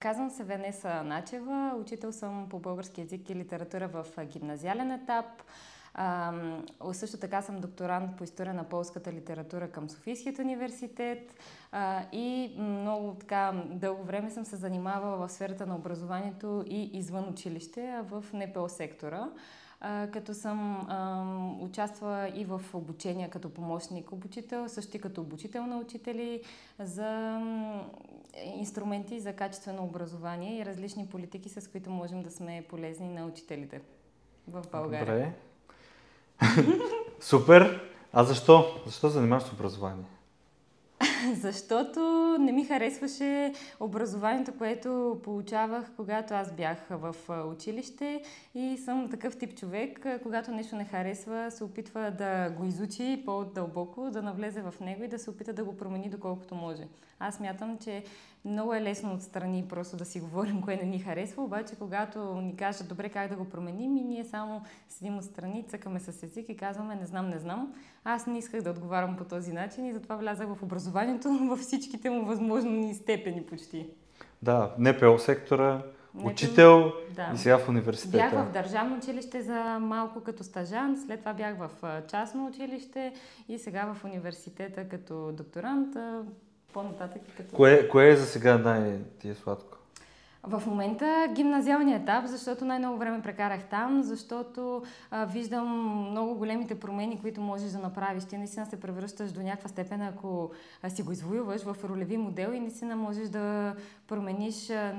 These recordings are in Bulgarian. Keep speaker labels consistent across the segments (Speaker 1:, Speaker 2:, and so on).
Speaker 1: Казвам се Венеса Начева, учител съм по български язик и литература в гимназиален етап. А, също така съм докторант по история на полската литература към Софийският университет а, и много така дълго време съм се занимавала в сферата на образованието и извън училище, в НПО сектора като съм а, участвала и в обучения като помощник обучител, също и като обучител на учители за инструменти за качествено образование и различни политики, с които можем да сме полезни на учителите в България.
Speaker 2: Добре. Супер! А защо? Защо занимаваш с образование?
Speaker 1: Защото не ми харесваше образованието, което получавах, когато аз бях в училище и съм такъв тип човек, когато нещо не харесва, се опитва да го изучи по-дълбоко, да навлезе в него и да се опита да го промени доколкото може. Аз мятам, че много е лесно отстрани просто да си говорим кое не ни харесва, обаче когато ни кажат добре как да го променим и ние само седим отстрани, цъкаме с език и казваме не знам, не знам. Аз не исках да отговарям по този начин и затова влязах в образованието във всичките му възможни степени почти.
Speaker 2: Да, НПО сектора, учител да. и сега в университета.
Speaker 1: Бях в държавно училище за малко като стажант, след това бях в частно училище и сега в университета като докторант по-нататък. Като...
Speaker 2: Кое, кое е за сега най-ти е сладко?
Speaker 1: В момента гимназиалния етап, защото най-много време прекарах там, защото а, виждам много големите промени, които можеш да направиш. Ти наистина се превръщаш до някаква степен, ако а, си го извоюваш в ролеви модел и наистина можеш да промениш а,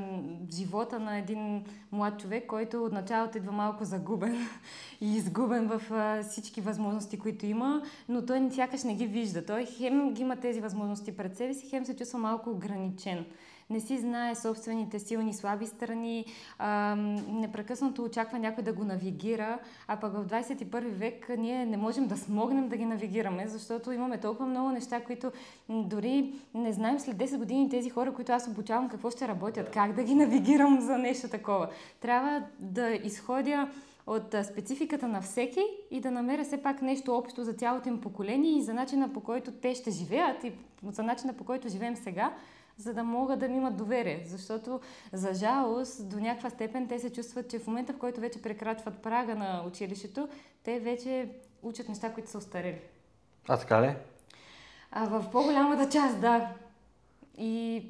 Speaker 1: живота на един млад човек, който от началото идва малко загубен и изгубен в а, всички възможности, които има, но той сякаш не ги вижда. Той хем ги има тези възможности пред себе си, хем се чувства малко ограничен не си знае собствените силни слаби страни, а, непрекъснато очаква някой да го навигира, а пък в 21 век ние не можем да смогнем да ги навигираме, защото имаме толкова много неща, които дори не знаем след 10 години тези хора, които аз обучавам, какво ще работят, как да ги навигирам за нещо такова. Трябва да изходя от спецификата на всеки и да намеря все пак нещо общо за цялото им поколение и за начина по който те ще живеят и за начина по който живеем сега, за да могат да ми имат доверие. Защото, за жалост, до някаква степен те се чувстват, че в момента, в който вече прекрачват прага на училището, те вече учат неща, които са устарели.
Speaker 2: А така ли?
Speaker 1: А в по-голямата част, да. И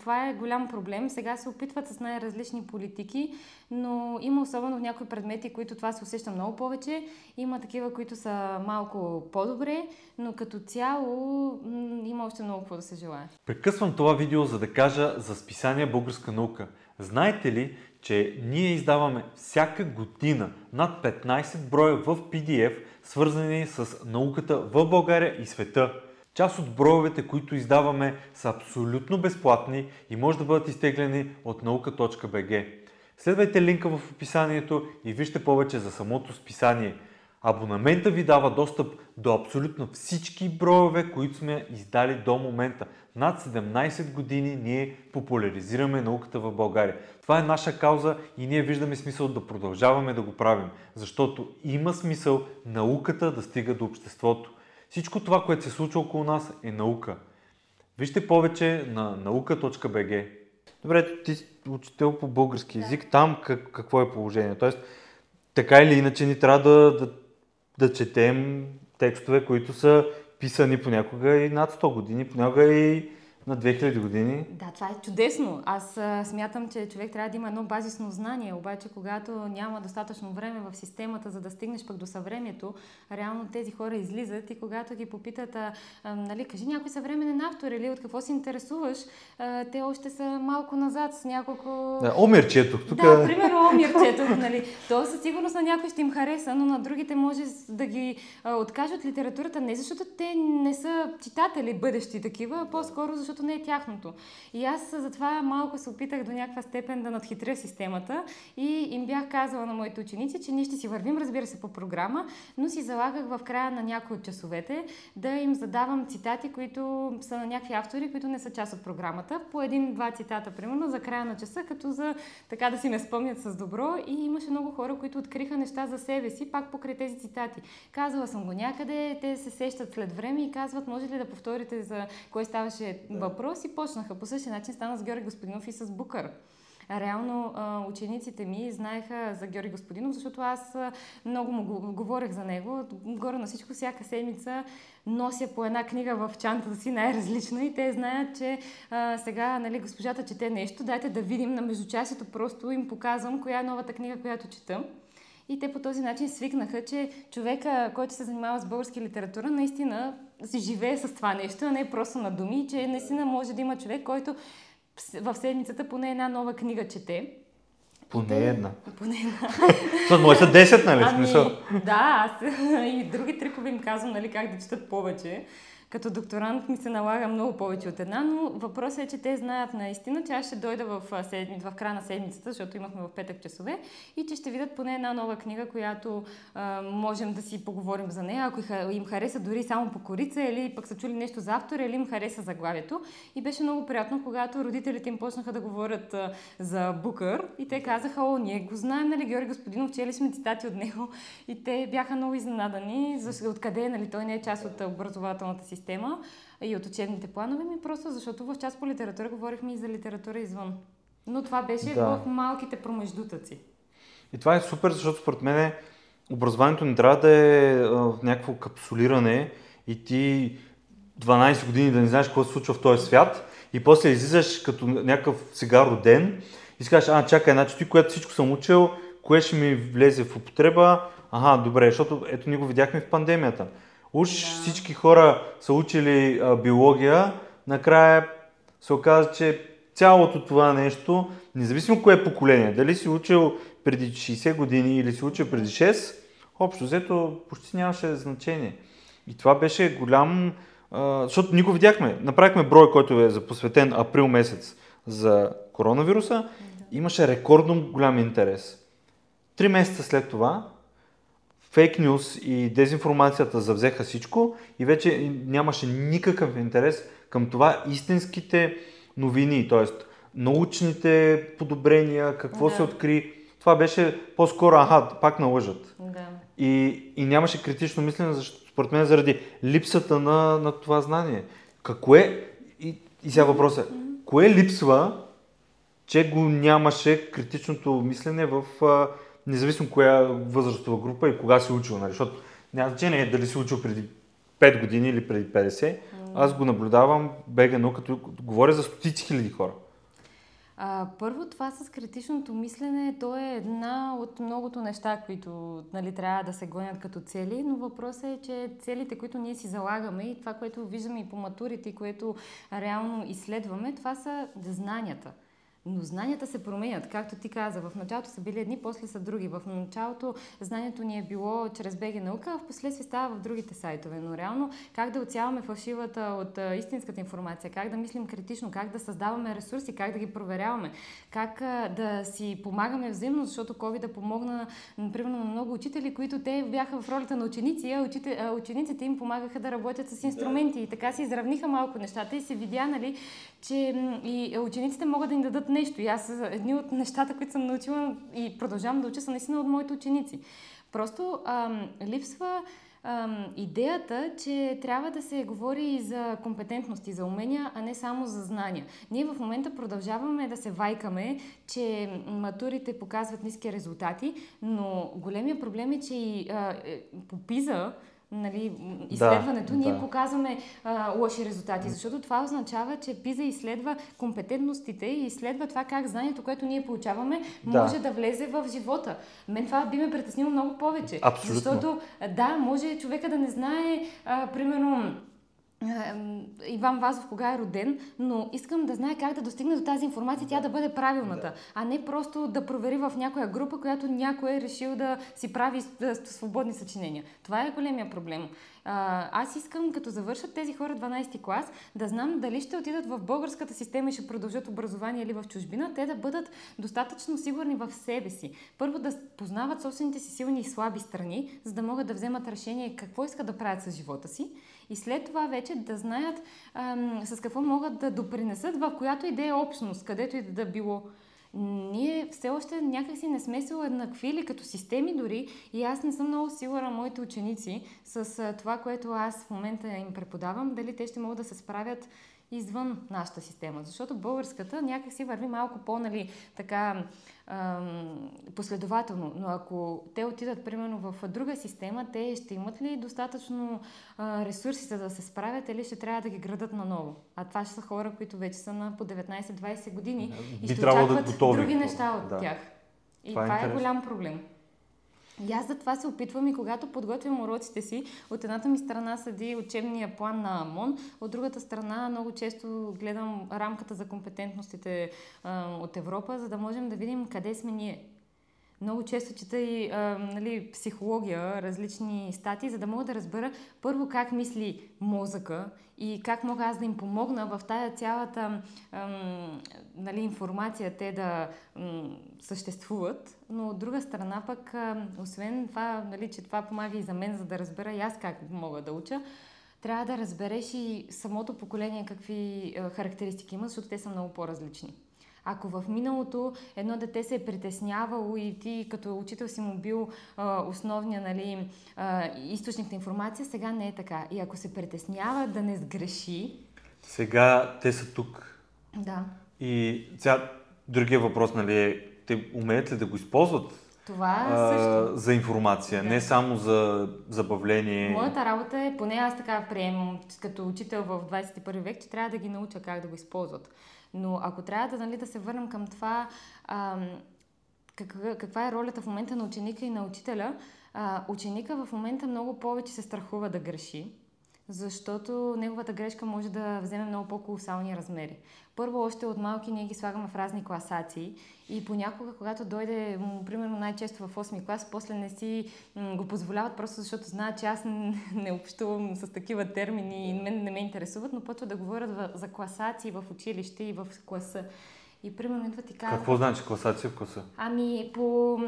Speaker 1: това е голям проблем. Сега се опитват с най-различни политики, но има особено в някои предмети, които това се усеща много повече. Има такива, които са малко по-добре, но като цяло има още много какво да се желая.
Speaker 2: Прекъсвам това видео, за да кажа за списание Българска наука. Знаете ли, че ние издаваме всяка година над 15 броя в PDF, свързани с науката в България и света. Част от броевете, които издаваме, са абсолютно безплатни и може да бъдат изтеглени от nauka.bg. Следвайте линка в описанието и вижте повече за самото списание. Абонамента ви дава достъп до абсолютно всички броеве, които сме издали до момента. Над 17 години ние популяризираме науката в България. Това е наша кауза и ние виждаме смисъл да продължаваме да го правим, защото има смисъл науката да стига до обществото. Всичко това, което се случва около нас е наука. Вижте повече на наука.bg. Добре, ти учител по български язик. Да. Там как, какво е положението? Тоест, така или иначе ни трябва да, да, да четем текстове, които са писани понякога и над 100 години, понякога и на 2000 години.
Speaker 1: Да, това е чудесно. Аз а, смятам, че човек трябва да има едно базисно знание, обаче когато няма достатъчно време в системата, за да стигнеш пък до съвремието, реално тези хора излизат и когато ги попитат, а, а, нали, кажи някой съвременен автор или от какво се интересуваш, а, те още са малко назад с няколко...
Speaker 2: Да, омирчето. Тук...
Speaker 1: Да, примерно омирчето. нали. То със сигурност на някой ще им хареса, но на другите може да ги а, откажат литературата не защото те не са читатели бъдещи такива, а по-скоро защото защото не е тяхното. И аз затова малко се опитах до някаква степен да надхитря системата и им бях казала на моите ученици, че ние ще си вървим, разбира се, по програма, но си залагах в края на някои от часовете да им задавам цитати, които са на някакви автори, които не са част от програмата. По един-два цитата, примерно, за края на часа, като за така да си ме спомнят с добро. И имаше много хора, които откриха неща за себе си, пак покрай тези цитати. Казала съм го някъде, те се сещат след време и казват, може ли да повторите за кой ставаше въпрос и почнаха. По същия начин стана с Георги Господинов и с Букър. реално учениците ми знаеха за Георги Господинов, защото аз много му говорех за него. Горе на всичко, всяка седмица нося по една книга в чантата си, най-различна и те знаят, че а, сега нали, госпожата чете нещо, дайте да видим на междучасието, просто им показвам коя е новата книга, която чета. И те по този начин свикнаха, че човека, който се занимава с български литература, наистина си живее с това нещо, а не просто на думи, че наистина може да има човек, който в седмицата поне една нова книга чете.
Speaker 2: Поне една.
Speaker 1: Поне една.
Speaker 2: Това може са 10, нали?
Speaker 1: Ами, да, аз и други трикове им казвам, нали, как да четат повече като докторант ми се налага много повече от една, но въпросът е, че те знаят наистина, че аз ще дойда в, седми, в края на седмицата, защото имахме в петък часове, и че ще видят поне една нова книга, която а, можем да си поговорим за нея, ако им хареса дори само по корица, или пък са чули нещо за автора, или им хареса заглавието. И беше много приятно, когато родителите им почнаха да говорят а, за Букър и те казаха, о, ние го знаем, нали, Георги Господинов, чели сме цитати от него и те бяха много изненадани, откъде, нали, той не е част от образователната система система и от учебните планове ми, просто защото в част по литература говорихме и за литература извън. Но това беше да. в малките промеждутъци.
Speaker 2: И това е супер, защото според мен образованието не трябва да е в някакво капсулиране и ти 12 години да не знаеш какво се случва в този свят и после излизаш като някакъв сега роден и си кажеш, а, чакай, значи ти, което всичко съм учил, кое ще ми влезе в употреба, ага, добре, защото ето ние го видяхме в пандемията. Уж да. всички хора са учили а, биология, накрая се оказа, че цялото това нещо, независимо кое е поколение, дали си учил преди 60 години или си учил преди 6, общо взето почти нямаше значение. И това беше голям, а, защото ние го видяхме. Направихме брой, който е за посветен април месец за коронавируса. Имаше рекордно голям интерес. Три месеца след това фейк нюс и дезинформацията завзеха всичко и вече нямаше никакъв интерес към това истинските новини, т.е. научните подобрения, какво да. се откри. Това беше по-скоро, аха, пак налъжат.
Speaker 1: Да.
Speaker 2: И, и нямаше критично мислене, защото според мен заради липсата на, на това знание. Какво е, и, и сега въпросът е, кое липсва, че го нямаше критичното мислене в независимо коя възрастова група и кога си учил, нали? защото няма значение дали си учил преди 5 години или преди 50. Аз го наблюдавам бегано, като говоря за стотици хиляди хора.
Speaker 1: А, първо, това с критичното мислене, то е една от многото неща, които нали, трябва да се гонят като цели, но въпросът е, че целите, които ние си залагаме и това, което виждаме и по матурите, което реално изследваме, това са знанията. Но знанията се променят, както ти каза. В началото са били едни, после са други. В началото знанието ни е било чрез БГ наука, а в последствие става в другите сайтове. Но реално как да отсяваме фалшивата от а, истинската информация, как да мислим критично, как да създаваме ресурси, как да ги проверяваме, как а, да си помагаме взаимно, защото COVID да помогна, например, на много учители, които те бяха в ролята на ученици, а, учите, а учениците им помагаха да работят с инструменти. И така се изравниха малко нещата и се видя, нали, че и учениците могат да ни дадат нещо. И аз едни от нещата, които съм научила и продължавам да уча, са наистина от моите ученици. Просто ам, липсва ам, идеята, че трябва да се говори и за компетентности, за умения, а не само за знания. Ние в момента продължаваме да се вайкаме, че матурите показват ниски резултати, но големия проблем е, че и а, е, по ПИЗа нали, изследването, да, ние да. показваме а, лоши резултати, защото това означава, че ПИЗа изследва компетентностите и изследва това как знанието, което ние получаваме, да. може да влезе в живота. Мен това би ме притеснило много повече.
Speaker 2: Абсолютно.
Speaker 1: Защото, да, може човека да не знае, а, примерно, Иван Вазов кога е роден, но искам да знае как да достигне до тази информация, тя да бъде правилната, да. а не просто да провери в някоя група, която някой е решил да си прави свободни съчинения. Това е големия проблем. Аз искам, като завършат тези хора 12 клас, да знам дали ще отидат в българската система и ще продължат образование или в чужбина, те да бъдат достатъчно сигурни в себе си. Първо да познават собствените си силни и слаби страни, за да могат да вземат решение какво искат да правят с живота си и след това вече да знаят ам, с какво могат да допринесат в която идея общност, където и да било. Ние все още някакси не сме се уеднаквили като системи дори и аз не съм много сигурна моите ученици с това, което аз в момента им преподавам, дали те ще могат да се справят извън нашата система. Защото българската някак си върви малко по, нали, така ам, последователно. Но ако те отидат, примерно, в друга система, те ще имат ли достатъчно а, ресурси за да се справят или ще трябва да ги градат наново? А това ще са хора, които вече са на по 19-20 години и ще
Speaker 2: трябвало да
Speaker 1: очакват
Speaker 2: готови
Speaker 1: други неща от
Speaker 2: Да.
Speaker 1: тях. И
Speaker 2: Това
Speaker 1: това,
Speaker 2: е
Speaker 1: е, голям проблем. И аз за това се опитвам и когато подготвям уроците си, от едната ми страна седи учебния план на МОН, от другата страна много често гледам рамката за компетентностите а, от Европа, за да можем да видим къде сме ние. Много често чета и а, нали, психология, различни статии, за да мога да разбера първо как мисли мозъка и как мога аз да им помогна в тая цялата ам, нали, информация те да м, съществуват. Но от друга страна пък, а, освен това, нали, че това помага и за мен, за да разбера и аз как мога да уча, трябва да разбереш и самото поколение какви а, характеристики има, защото те са много по-различни. Ако в миналото едно дете се е притеснявало и ти като учител си му бил а, основния нали, а, източник на информация, сега не е така. И ако се притеснява да не сгреши,
Speaker 2: Сега те са тук.
Speaker 1: да,
Speaker 2: И сега другия въпрос, нали, е, те умеят ли да го използват
Speaker 1: това
Speaker 2: а,
Speaker 1: също.
Speaker 2: за информация,
Speaker 1: Да.
Speaker 2: не само за забавление.
Speaker 1: Моята работа е, поне аз така приемам като учител в 21 век, че трябва да ги науча как да го използват. Но ако трябва да, нали, да се върнем към това, ам, каква, каква е ролята в момента на ученика и на учителя, а, ученика в момента много повече се страхува да греши, защото неговата грешка може да вземе много по-колосални размери. Първо, още от малки ние ги слагаме в разни класации и понякога, когато дойде, примерно най-често в 8 клас, после не си го позволяват, просто защото знаят, че аз не общувам с такива термини и мен не ме интересуват, но почват да говорят за класации в училище и в класа. И примерно идват и казват...
Speaker 2: Какво значи класация в класа?
Speaker 1: Ами, по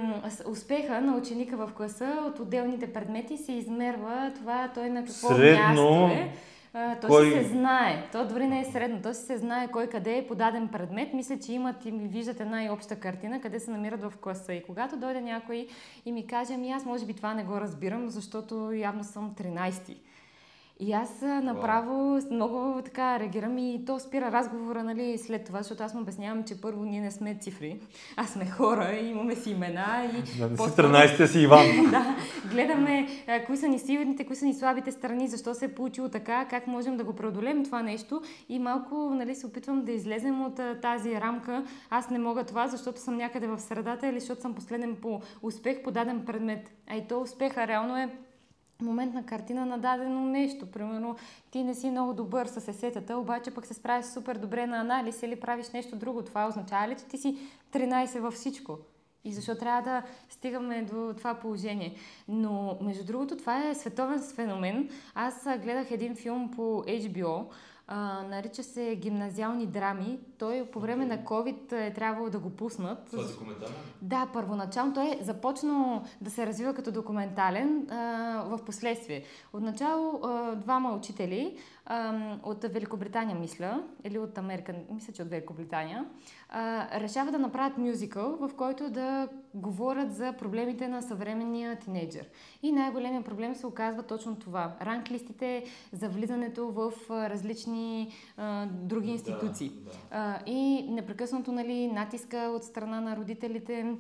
Speaker 1: успеха на ученика в класа от отделните предмети се измерва това той на какво
Speaker 2: Средно,
Speaker 1: място е. То
Speaker 2: кой-
Speaker 1: си се знае. То дори не е средно. То си се знае кой къде е подаден предмет. Мисля, че имат и виждат една и обща картина, къде се намират в класа. И когато дойде някой и ми каже, ами аз може би това не го разбирам, защото явно съм 13. И аз направо много така реагирам и то спира разговора нали, след това, защото аз му обяснявам, че първо ние не сме цифри, а сме хора и имаме си имена и
Speaker 2: Да не си
Speaker 1: по-скоро-
Speaker 2: 13-я си Иван.
Speaker 1: да, гледаме а, кои са ни силните, кои са ни слабите страни, защо се е получило така, как можем да го преодолем това нещо и малко нали, се опитвам да излезем от а, тази рамка. Аз не мога това, защото съм някъде в средата или защото съм последен по успех по даден предмет. А и то успеха реално е моментна картина на дадено нещо. Примерно, ти не си много добър с есетата, обаче пък се справиш супер добре на анализ или правиш нещо друго. Това означава ли, че ти си 13 във всичко? И защо трябва да стигаме до това положение? Но, между другото, това е световен феномен. Аз гледах един филм по HBO, а, нарича се Гимназиални драми. Той по време на COVID е трябвало да го пуснат.
Speaker 2: документален?
Speaker 1: Да, първоначално той е започнал да се развива като документален а, в последствие. Отначало а, двама учители а, от Великобритания, мисля, или от Америка, мисля, че от Великобритания, а, решават да направят мюзикъл, в който да говорят за проблемите на съвременния тинейджър. И най-големият проблем се оказва точно това. Ранглистите за влизането в различни а, други институции. А, и непрекъснато нали, натиска от страна на родителите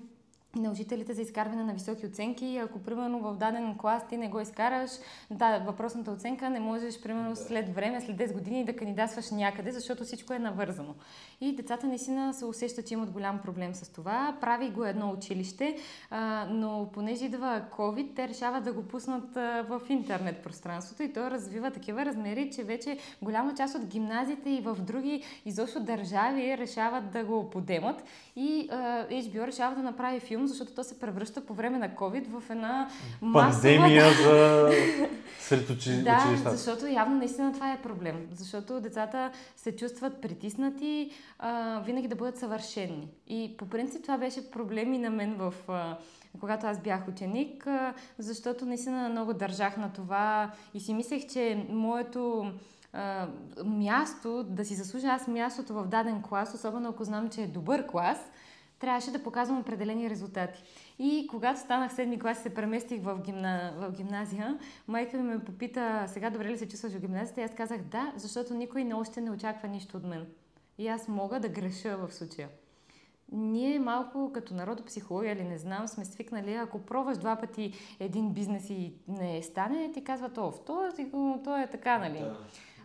Speaker 1: на учителите за изкарване на високи оценки. Ако, примерно, в даден клас ти не го изкараш, да, въпросната оценка не можеш, примерно, след време, след 10 години да кандидатстваш някъде, защото всичко е навързано. И децата наистина се усещат, че имат голям проблем с това. Прави го едно училище, а, но понеже идва COVID, те решават да го пуснат а, в интернет пространството и то развива такива размери, че вече голяма част от гимназиите и в други изобщо държави решават да го подемат и а, HBO решава да направи филм, защото то се превръща по време на COVID в една масова...
Speaker 2: Пандемия за сред учи...
Speaker 1: Да,
Speaker 2: училищата.
Speaker 1: защото явно наистина това е проблем. Защото децата се чувстват притиснати а, винаги да бъдат съвършени. И по принцип това беше проблем и на мен в... А, когато аз бях ученик, а, защото наистина много държах на това и си мислех, че моето а, място, да си заслужа аз мястото в даден клас, особено ако знам, че е добър клас, трябваше да показвам определени резултати. И когато станах седми клас и се преместих в, гимна, в гимназия, майка ми ме попита, сега добре ли се чувстваш в гимназията? И аз казах да, защото никой не още не очаква нищо от мен. И аз мога да греша в случая. Ние малко като народопсихология или не знам, сме свикнали, ако пробваш два пъти един бизнес и не стане, ти казват, о, то, то е така, нали? Да.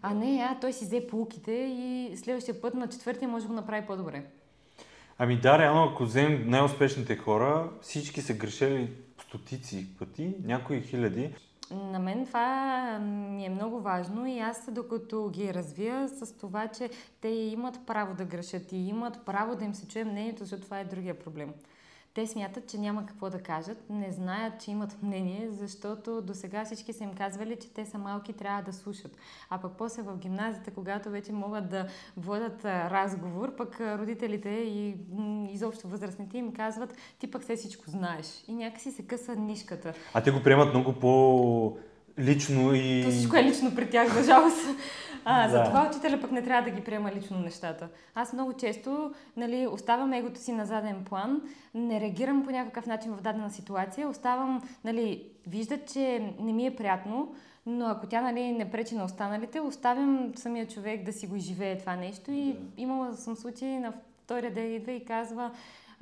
Speaker 1: А не, а той си взе полуките и следващия път на четвъртия може да го направи по-добре.
Speaker 2: Ами да, реално, ако вземем най-успешните хора, всички са грешили стотици пъти, някои хиляди.
Speaker 1: На мен това ми е много важно и аз докато ги развия с това, че те имат право да грешат и имат право да им се чуе мнението, защото това е другия проблем. Те смятат, че няма какво да кажат, не знаят, че имат мнение, защото до сега всички са им казвали, че те са малки, трябва да слушат. А пък после в гимназията, когато вече могат да водят разговор, пък родителите и изобщо възрастните им казват, ти пък все всичко знаеш. И някакси се къса нишката.
Speaker 2: А те го приемат много по лично и...
Speaker 1: То всичко е лично при тях, за жалост. А, да. Затова учителя пък не трябва да ги приема лично нещата. Аз много често нали, оставам егото си на заден план, не реагирам по някакъв начин в дадена ситуация, оставам, нали, виждат, че не ми е приятно, но ако тя нали, не пречи на останалите, оставям самия човек да си го изживее това нещо и да. имала съм случай на втория ден идва и казва,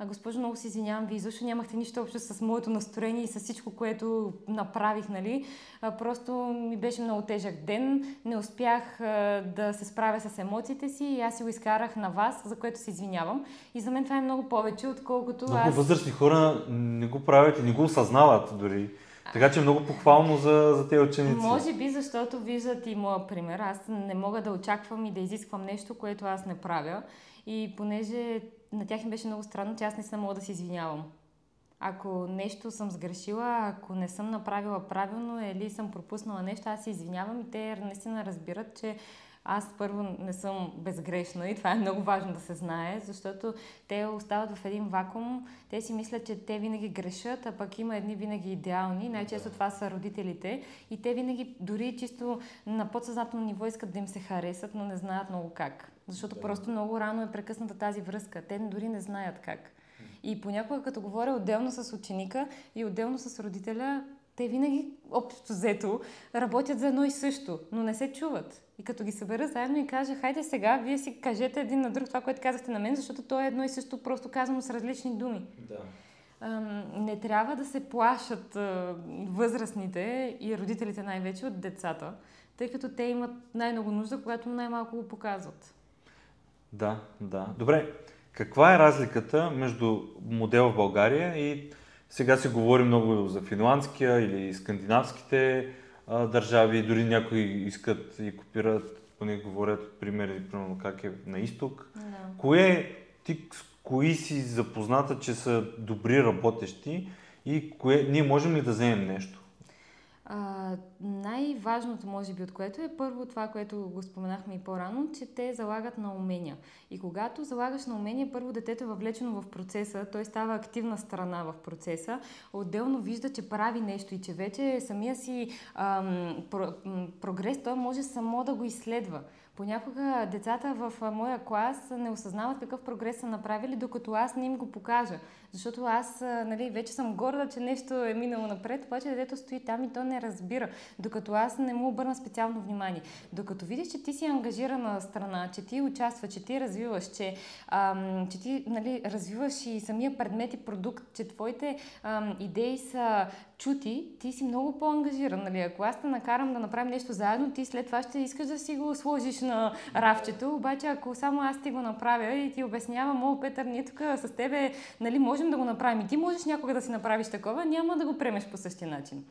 Speaker 1: а, госпожо, много се извинявам, вие защо нямахте нищо общо с моето настроение и с всичко, което направих, нали? А, просто ми беше много тежък ден, не успях а, да се справя с емоциите си и аз си го изкарах на вас, за което се извинявам. И за мен това е много повече, отколкото
Speaker 2: много
Speaker 1: аз...
Speaker 2: възрастни хора не го правят и не го осъзнават дори. Така че е много похвално за, за тези ученици.
Speaker 1: Може би, защото виждат и моя пример. Аз не мога да очаквам и да изисквам нещо, което аз не правя. И понеже на тях им беше много странно, че аз не съм мога да се извинявам. Ако нещо съм сгрешила, ако не съм направила правилно или съм пропуснала нещо, аз се извинявам и те наистина разбират, че аз първо не съм безгрешна и това е много важно да се знае, защото те остават в един вакуум, те си мислят, че те винаги грешат, а пък има едни винаги идеални, най-често това са родителите и те винаги дори чисто на подсъзнателно ниво искат да им се харесат, но не знаят много как. Защото да. просто много рано е прекъсната тази връзка. Те дори не знаят как. И понякога, като говоря отделно с ученика и отделно с родителя, те винаги, общо взето, работят за едно и също, но не се чуват. И като ги събера заедно и кажа, хайде сега, вие си кажете един на друг това, което казахте на мен, защото то е едно и също, просто казано с различни думи.
Speaker 2: Да.
Speaker 1: не трябва да се плашат възрастните и родителите най-вече от децата, тъй като те имат най-много нужда, когато най-малко го показват.
Speaker 2: Да, да. Добре, каква е разликата между модел в България и сега се говори много за финландския или скандинавските а, държави, дори някои искат и копират, поне говорят примери, примерно как е на изток.
Speaker 1: Да.
Speaker 2: Кое, ти с кои си запозната, че са добри работещи и кое, ние можем ли да вземем нещо?
Speaker 1: А, най-важното, може би, от което е първо това, което го споменахме и по-рано, че те залагат на умения. И когато залагаш на умения, първо детето е въвлечено в процеса, той става активна страна в процеса, отделно вижда, че прави нещо и че вече самия си ам, про, прогрес, той може само да го изследва. Понякога децата в моя клас не осъзнават какъв прогрес са направили, докато аз не им го покажа. Защото аз нали, вече съм горда, че нещо е минало напред, обаче детето стои там и то не разбира, докато аз не му обърна специално внимание. Докато видиш, че ти си ангажирана страна, че ти участваш, че ти развиваш, че, ам, че ти нали, развиваш и самия предмет и продукт, че твоите ам, идеи са чути, ти си много по-ангажиран. Нали? Ако аз те накарам да направим нещо заедно, ти след това ще искаш да си го сложиш на рафчето, обаче ако само аз ти го направя и ти обяснявам, о, Петър, ние тук с тебе нали, можем да го направим и ти можеш някога да си направиш такова, няма да го премеш по същия начин.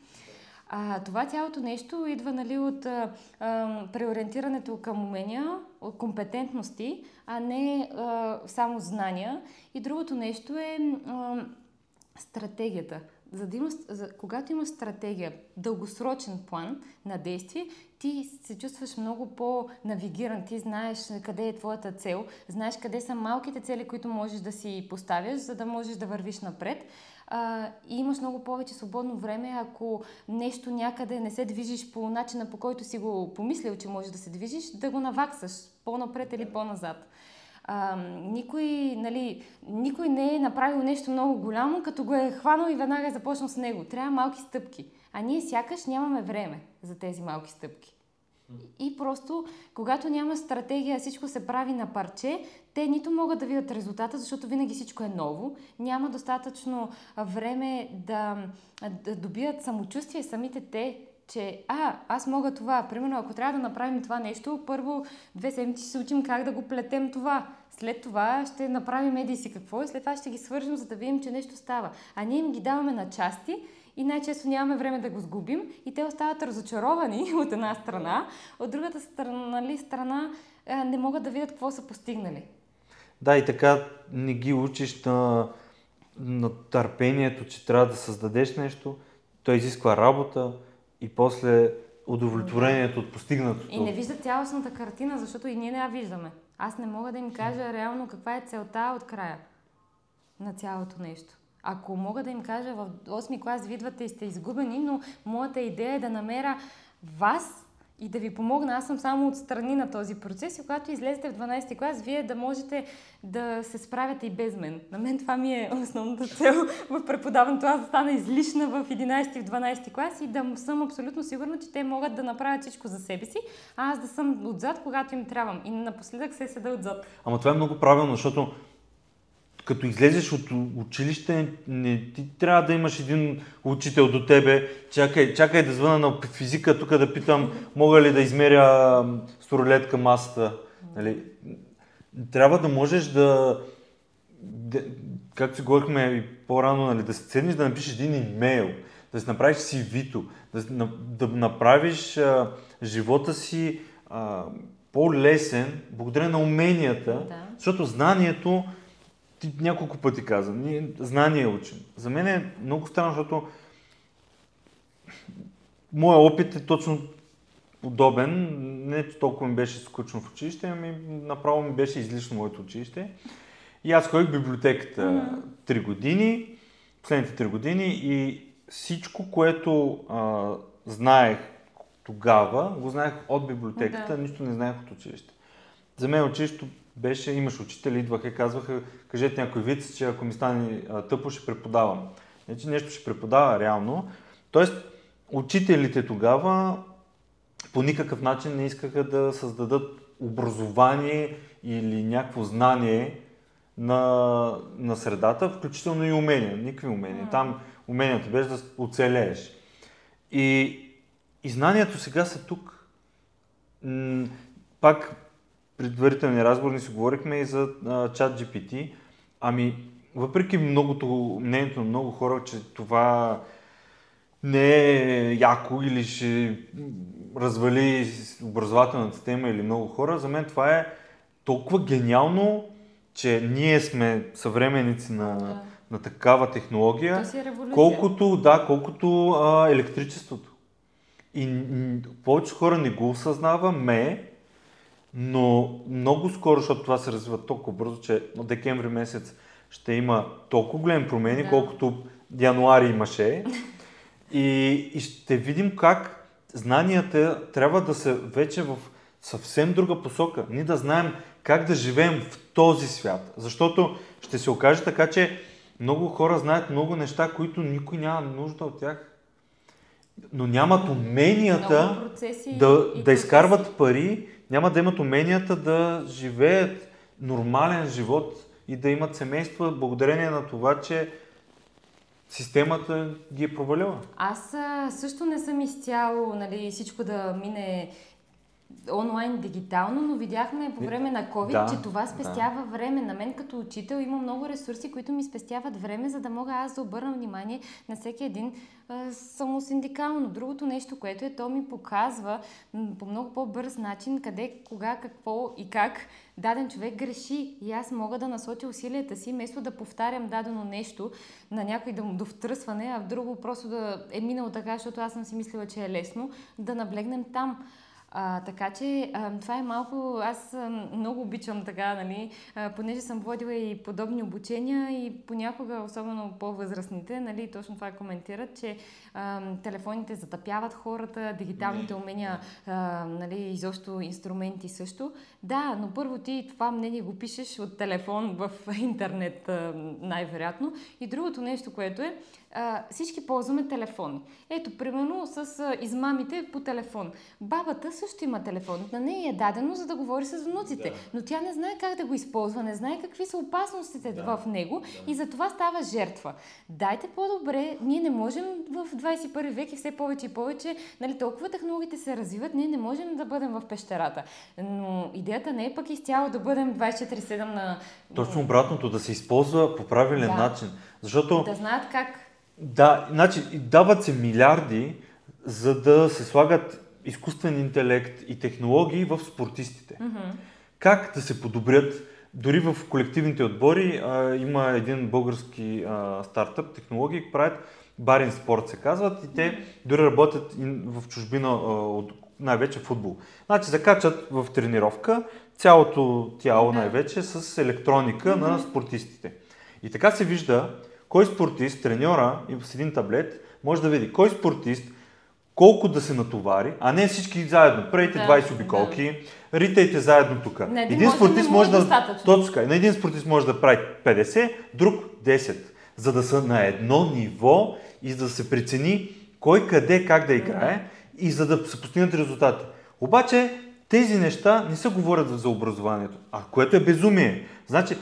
Speaker 1: А, това цялото нещо идва нали, от а, преориентирането към умения, от компетентности, а не а, само знания. И другото нещо е а, стратегията за да има, за, когато имаш стратегия, дългосрочен план на действие, ти се чувстваш много по-навигиран, ти знаеш къде е твоята цел, знаеш къде са малките цели, които можеш да си поставяш, за да можеш да вървиш напред. А, и имаш много повече свободно време, ако нещо някъде не се движиш по начина, по който си го помислил, че можеш да се движиш, да го наваксаш по-напред или по-назад. А, никой, нали, никой не е направил нещо много голямо, като го е хванал и веднага е започнал с него. Трябва малки стъпки. А ние сякаш нямаме време за тези малки стъпки. И просто, когато няма стратегия, всичко се прави на парче, те нито могат да видят резултата, защото винаги всичко е ново, няма достатъчно време да, да добият самочувствие самите те, че а, аз мога това. Примерно, ако трябва да направим това нещо, първо две седмици се учим как да го плетем това. След това ще направим еди си какво и след това ще ги свържем, за да видим, че нещо става. А ние им ги даваме на части и най-често нямаме време да го сгубим и те остават разочаровани от една страна, от другата страна, нали, страна не могат да видят какво са постигнали.
Speaker 2: Да, и така не ги учиш на, на търпението, че трябва да създадеш нещо. Той изисква работа и после удовлетворението от постигнатото.
Speaker 1: И не виждат цялостната картина, защото и ние не я виждаме. Аз не мога да им кажа реално каква е целта от края на цялото нещо. Ако мога да им кажа в 8 клас видвате и сте изгубени, но моята идея е да намеря вас и да ви помогна. Аз съм само отстрани на този процес и когато излезете в 12 клас, вие да можете да се справяте и без мен. На мен това ми е основната цел в преподаването. Аз да стана излишна в 11 и в 12 клас и да съм абсолютно сигурна, че те могат да направят всичко за себе си, а аз да съм отзад, когато им трябвам. И напоследък се седа отзад.
Speaker 2: Ама това е много правилно, защото като излезеш от училище, не, ти трябва да имаш един учител до тебе. Чакай, чакай да звъна на физика, тук да питам, мога ли да измеря с масата. Нали? Трябва да можеш да, да както си говорихме и по-рано, нали, да се седнеш да напишеш един имейл, да си направиш CV-то, да, да направиш а, живота си а, по-лесен, благодаря на уменията, да. защото знанието ти няколко пъти каза, ние знание учим. За мен е много странно, защото моят опит е точно подобен. Не толкова ми беше скучно в училище, ами направо ми беше излишно моето училище. И аз ходих в библиотеката три години, последните три години и всичко, което а, знаех тогава, го знаех от библиотеката, да. нищо не знаех от училище. За мен училището беше, имаш учители, идваха и казваха, кажете някой вид, че ако ми стане тъпо, ще преподавам. Не, че нещо ще преподава реално. Тоест, учителите тогава по никакъв начин не искаха да създадат образование или някакво знание на, на средата, включително и умения. Никакви умения. Там умението беше да оцелееш. И, и знанието сега са тук. М- пак предварителни разговори си говорихме и за чат GPT. Ами, въпреки многото, мнението на много хора, че това не е яко или ще развали образователната тема или много хора, за мен това е толкова гениално, че ние сме съвременници на, да. на такава технология,
Speaker 1: е
Speaker 2: колкото, да, колкото а, електричеството. И повече хора не го осъзнаваме, но много скоро, защото това се развива толкова бързо, че от декември месец ще има толкова големи промени, да. колкото януари имаше. И, и ще видим как знанията трябва да са вече в съвсем друга посока. Ние да знаем как да живеем в този свят. Защото ще се окаже така, че много хора знаят много неща, които никой няма нужда от тях. Но нямат уменията да, да изкарват пари няма да имат уменията да живеят нормален живот и да имат семейства благодарение на това, че системата ги е провалила.
Speaker 1: Аз също не съм изцяло нали, всичко да мине онлайн дигитално, но видяхме по време на COVID, да, че това спестява да. време. На мен като учител има много ресурси, които ми спестяват време, за да мога аз да обърна внимание на всеки един а, самосиндикално. Другото нещо, което е, то ми показва по много по-бърз начин къде, кога, какво и как даден човек греши. И аз мога да насоча усилията си, вместо да повтарям дадено нещо на някой да му довтръсване, а в друго просто да е минало така, защото аз съм си мислила, че е лесно, да наблегнем там. А, така че а, това е малко, аз а, много обичам така, нали, а, понеже съм водила и подобни обучения и понякога, особено по-възрастните, нали, точно това коментират, че а, телефоните затъпяват хората, дигиталните умения, а, нали, изобщо инструменти също. Да, но първо ти това мнение го пишеш от телефон в интернет най-вероятно. И другото нещо, което е, а, всички ползваме телефони. Ето, примерно с а, измамите по телефон. Бабата също има телефон. На нея е дадено, за да говори с внуците. Да. Но тя не знае как да го използва, не знае какви са опасностите да. в него да. и за това става жертва. Дайте по-добре, ние не можем в 21 век и все повече и повече, нали, толкова технологиите се развиват, ние не можем да бъдем в пещерата. Но идеята не е пък изцяло да бъдем 24-7 на...
Speaker 2: Точно обратното, да се използва по правилен да. начин. Защото...
Speaker 1: Да знаят как
Speaker 2: да, значи дават се милиарди, за да се слагат изкуствен интелект и технологии в спортистите. Mm-hmm. Как да се подобрят? Дори в колективните отбори а, има един български а, стартъп, технологии, правят Барин Спорт се казват и те дори работят в чужбина, а, от, най-вече футбол. Значи закачат в тренировка цялото тяло най-вече с електроника mm-hmm. на спортистите. И така се вижда, кой спортист, треньора и с един таблет може да види кой спортист колко да се натовари, а не всички заедно. Правите да, 20 обиколки, да. ритайте заедно тук.
Speaker 1: Един, спортист може да,
Speaker 2: точно, на един спортист може да прави 50, друг 10, за да са на едно ниво и за да се прецени кой къде как да играе да. и за да се постигнат резултати. Обаче тези неща не се говорят за образованието, а което е безумие. Значи,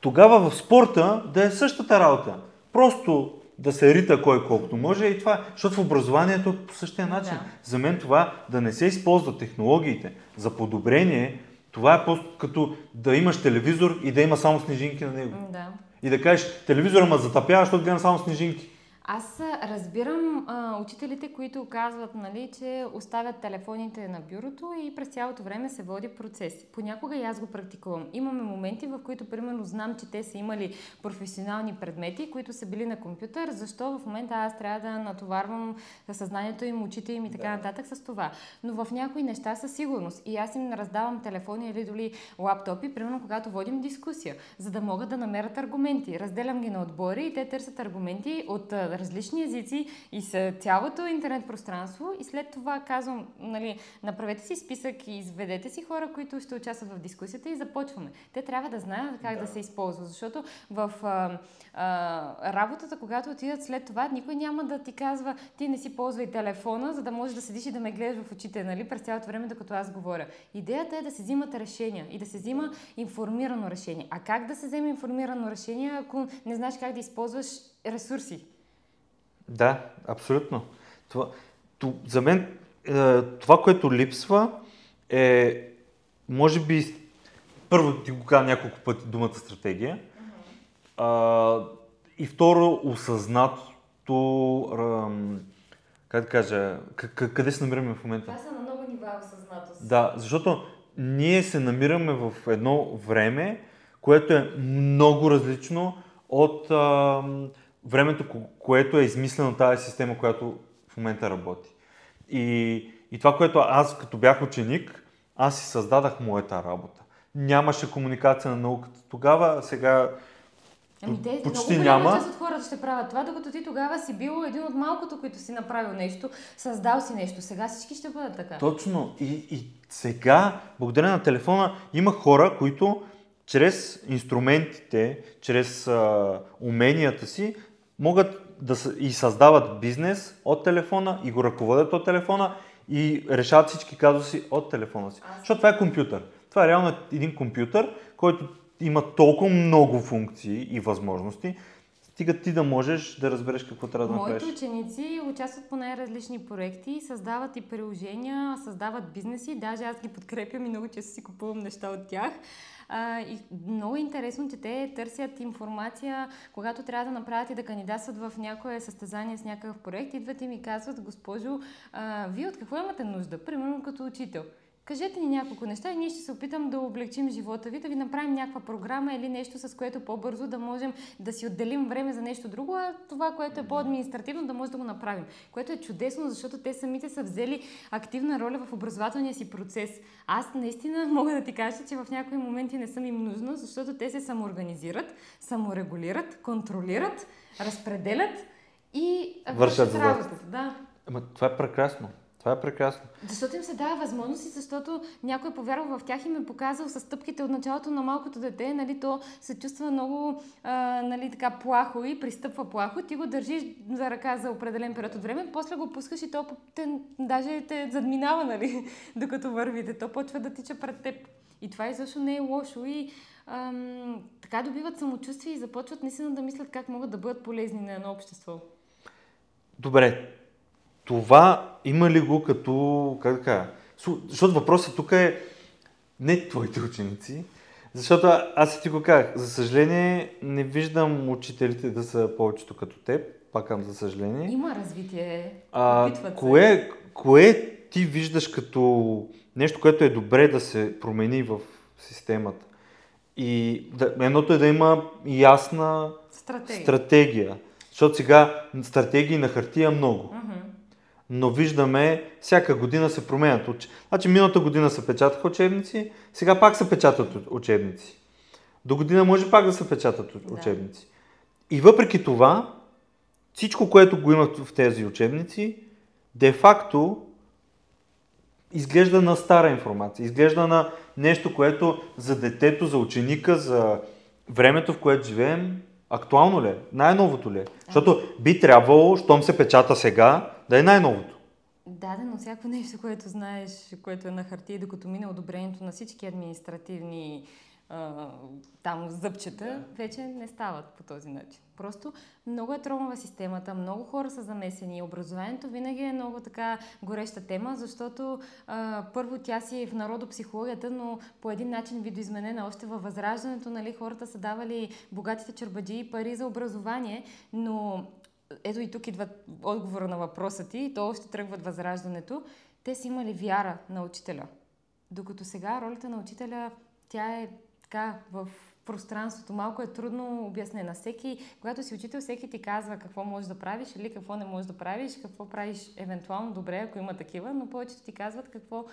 Speaker 2: тогава в спорта да е същата работа. Просто да се рита кой колкото може и това, защото в образованието е по същия начин. Да. За мен това да не се използват технологиите за подобрение, това е просто като да имаш телевизор и да има само снежинки на него.
Speaker 1: Да.
Speaker 2: И да кажеш, телевизора ме затъпява, защото гледам само снежинки.
Speaker 1: Аз разбирам а, учителите, които казват, нали, че оставят телефоните на бюрото и през цялото време се води процес. Понякога и аз го практикувам. Имаме моменти, в които, примерно, знам, че те са имали професионални предмети, които са били на компютър. Защо в момента аз трябва да натоварвам съзнанието им, очите им и така да. нататък с това. Но в някои неща със сигурност. И аз им раздавам телефони или дори лаптопи, примерно, когато водим дискусия, за да могат да намерят аргументи. Разделям ги на отбори и те търсят аргументи от различни езици и с цялото интернет пространство и след това казвам, нали, направете си списък и изведете си хора, които ще участват в дискусията и започваме. Те трябва да знаят как да, да се използва, защото в а, а, работата, когато отидат след това, никой няма да ти казва, ти не си ползвай телефона, за да можеш да седиш и да ме гледаш в очите, нали, през цялото време, докато аз говоря. Идеята е да се взимат решения и да се взима информирано решение. А как да се вземе информирано решение, ако не знаеш как да използваш ресурси?
Speaker 2: Да, абсолютно. Това, то, за мен е, това, което липсва е, може би, първо ти го казвам няколко пъти думата стратегия, а, и второ, осъзнато, как да кажа, къде се намираме в момента?
Speaker 1: Това са на много нива осъзнатост.
Speaker 2: Да, защото ние се намираме в едно време, което е много различно от а, времето, което е измислено тази система, която в момента работи. И, и това, което аз като бях ученик, аз си създадах моята работа. Нямаше комуникация на науката. Тогава, сега
Speaker 1: Ами те почти много няма. част от хората ще правят това, докато ти тогава си бил един от малкото, които си направил нещо, създал си нещо. Сега всички ще бъдат така.
Speaker 2: Точно. И, и сега, благодарение на телефона, има хора, които чрез инструментите, чрез а, уменията си, могат да и създават бизнес от телефона и го ръководят от телефона и решават всички казуси от телефона си. Защото това е компютър. Това е реално един компютър, който има толкова много функции и възможности, стига ти да можеш да разбереш какво трябва да направиш.
Speaker 1: Моите ученици участват по най-различни проекти, създават и приложения, създават бизнеси. Даже аз ги подкрепям и много често си купувам неща от тях. А, и много е интересно, че те търсят информация, когато трябва да направят и да кандидатстват в някое състезание с някакъв проект. Идват и ми казват, госпожо, а, вие от какво имате нужда? Примерно като учител Кажете ни няколко неща и ние ще се опитам да облегчим живота ви, да ви направим някаква програма или нещо, с което по-бързо да можем да си отделим време за нещо друго, а това, което е по-административно, да може да го направим. Което е чудесно, защото те самите са взели активна роля в образователния си процес. Аз наистина мога да ти кажа, че в някои моменти не съм им нужна, защото те се самоорганизират, саморегулират, контролират, разпределят и
Speaker 2: вършат
Speaker 1: работата. Да.
Speaker 2: Ама това е прекрасно. Това е прекрасно.
Speaker 1: Защото им се дава възможност и защото някой повярва в тях и ме е показал с стъпките от началото на малкото дете, нали, то се чувства много а, нали, така плахо и пристъпва плахо. Ти го държиш за ръка за определен период от време, после го пускаш и то те, даже те задминава, нали, докато вървите. То почва да тича пред теб. И това изобщо не е лошо и ам, така добиват самочувствие и започват наистина да мислят как могат да бъдат полезни на едно общество.
Speaker 2: Добре, това има ли го като, как да кажа, защото въпросът тук е не твоите ученици, защото аз ти го казах, за съжаление не виждам учителите да са повечето като теб, пак към за съжаление.
Speaker 1: Има развитие,
Speaker 2: а, кое, кое ти виждаш като нещо, което е добре да се промени в системата? И да, едното е да има ясна стратегия. стратегия. Защото сега стратегии на хартия много. Uh-huh но виждаме всяка година се променят. Значи миналата година се печатаха учебници, сега пак се печатат учебници. До година може пак да се печатат учебници. Да. И въпреки това, всичко, което го имат в тези учебници, де-факто изглежда на стара информация. Изглежда на нещо, което за детето, за ученика, за времето, в което живеем, актуално ли е? Най-новото ли е? Защото би трябвало, щом се печата сега, да е най-новото.
Speaker 1: Да, да, но всяко нещо, което знаеш, което е на хартия, докато мине одобрението на всички административни а, там зъбчета, да. вече не стават по този начин. Просто много е тромава системата, много хора са замесени. Образованието винаги е много така гореща тема, защото а, първо тя си е в народопсихологията, но по един начин видоизменена още във възраждането. Нали, хората са давали богатите чербаджи пари за образование, но ето и тук идва отговора на въпроса ти, и то още тръгват възраждането. Те са имали вяра на учителя. Докато сега ролята на учителя, тя е така в пространството. Малко е трудно обяснена. Всеки, когато си учител, всеки ти казва какво можеш да правиш или какво не можеш да правиш, какво правиш евентуално добре, ако има такива, но повечето ти казват какво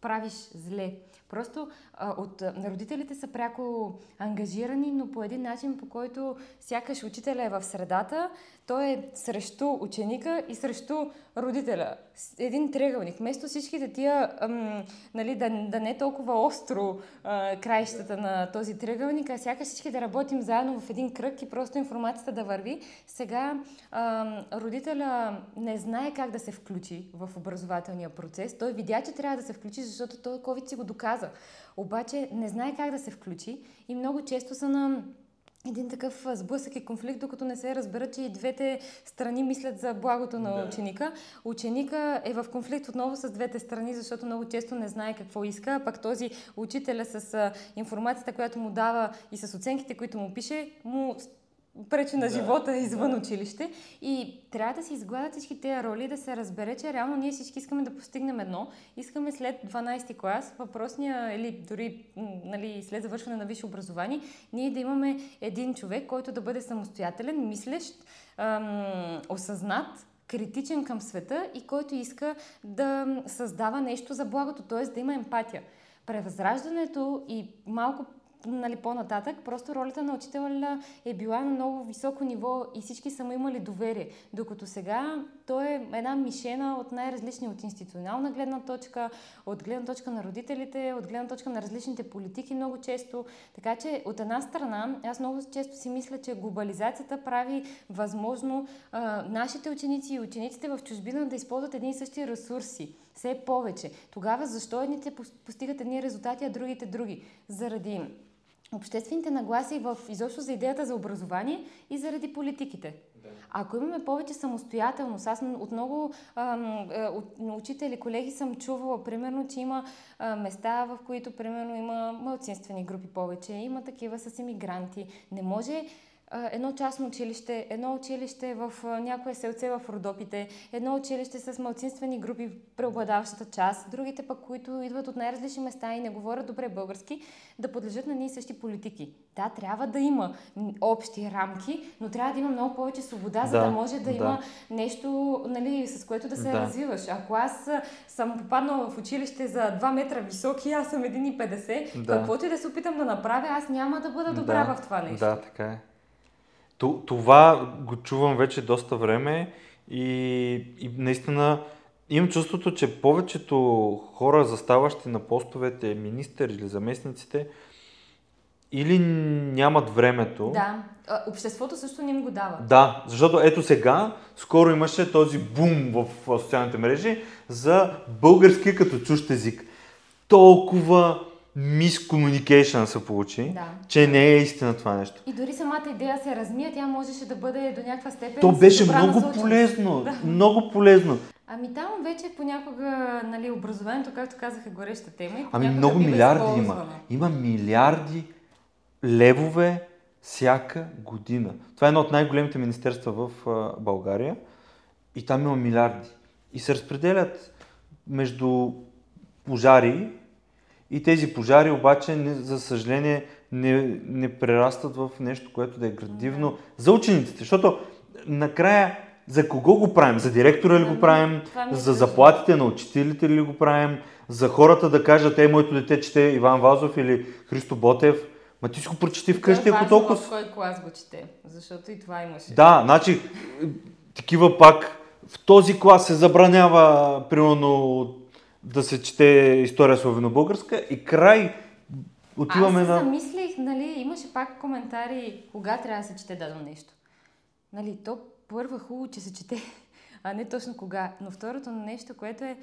Speaker 1: правиш зле. Просто а, от а, родителите са пряко ангажирани, но по един начин, по който сякаш учителя е в средата, той е срещу ученика и срещу родителя. Един триъгълник. Вместо всичките тия, ам, нали, да, да не е толкова остро а, краищата на този триъгълник, а сякаш всички да работим заедно в един кръг и просто информацията да върви. Сега ам, родителя не знае как да се включи в образователния процес. Той видя, че трябва да се включи, защото той COVID си го доказа. Обаче не знае как да се включи и много често са на един такъв сблъсък и конфликт, докато не се разберат, че и двете страни мислят за благото на да. ученика. Ученика е в конфликт отново с двете страни, защото много често не знае какво иска, пък този учителя с информацията, която му дава и с оценките, които му пише, му пречи на да. живота извън училище. И трябва да се изгладят всички тези роли, да се разбере, че реално ние всички искаме да постигнем едно. Искаме след 12 ти клас, въпросния или дори нали, след завършване на висше образование, ние да имаме един човек, който да бъде самостоятелен, мислещ, ам, осъзнат, критичен към света и който иска да създава нещо за благото, т.е. да има емпатия. Превъзраждането и малко нали, по-нататък, просто ролята на учителя е била на много високо ниво и всички са му имали доверие. Докато сега той е една мишена от най-различни, от институционална гледна точка, от гледна точка на родителите, от гледна точка на различните политики много често. Така че от една страна, аз много често си мисля, че глобализацията прави възможно а, нашите ученици и учениците в чужбина да използват едни и същи ресурси все повече. Тогава защо едните постигат едни резултати, а другите други? Заради обществените нагласи в изобщо за идеята за образование и заради политиките. Да. Ако имаме повече самостоятелност, аз от много ам, е, от, учители, колеги съм чувала, примерно, че има а, места, в които, примерно, има мълцинствени групи повече, има такива с иммигранти. Не може едно частно училище, едно училище в някое селце в Родопите, едно училище с малцинствени групи, преобладаващата част, другите пък, които идват от най-различни места и не говорят добре български, да подлежат на ние същи политики. Да, трябва да има общи рамки, но трябва да има много повече свобода, да, за да може да, да. има нещо, нали, с което да се да. развиваш. Ако аз съм попаднала в училище за 2 метра високи, аз съм 1,50, да. каквото и да се опитам да направя, аз няма да бъда добра
Speaker 2: да.
Speaker 1: в това нещо.
Speaker 2: Да, така е. Това го чувам вече доста време и, и наистина имам чувството, че повечето хора, заставащи на постовете, министър или заместниците, или нямат времето.
Speaker 1: Да, обществото също не им го дава.
Speaker 2: Да, защото ето сега, скоро имаше този бум в социалните мрежи за български като чужд език. Толкова мискомуникейшн се получи, да. че не е истина това нещо.
Speaker 1: И дори самата идея се размия, тя можеше да бъде до някаква степен.
Speaker 2: То беше много насочен. полезно. Да. Много полезно.
Speaker 1: Ами там вече понякога, нали, образованието, както казах, е гореща тема. И
Speaker 2: ами много милиарди има. Има милиарди левове всяка година. Това е едно от най-големите министерства в България и там има милиарди. И се разпределят между пожари и тези пожари обаче, не, за съжаление, не, не прерастват в нещо, което да е градивно да. за учениците. Защото накрая за кого го правим? За директора ли го правим? За заплатите на учителите ли го правим? За хората да кажат, е, моето дете чете Иван Вазов или Христо Ботев. Ма ти си го прочети вкъщи, ако толкова...
Speaker 1: В кой клас го чете, защото и това имаше.
Speaker 2: Да, значи, такива пак, в този клас се забранява, примерно, да се чете история славено-българска и край отиваме
Speaker 1: Аз
Speaker 2: на...
Speaker 1: Аз замислих, нали, имаше пак коментари кога трябва да се чете дадено нещо. Нали, то първо хубаво, че се чете, а не точно кога. Но второто нещо, което е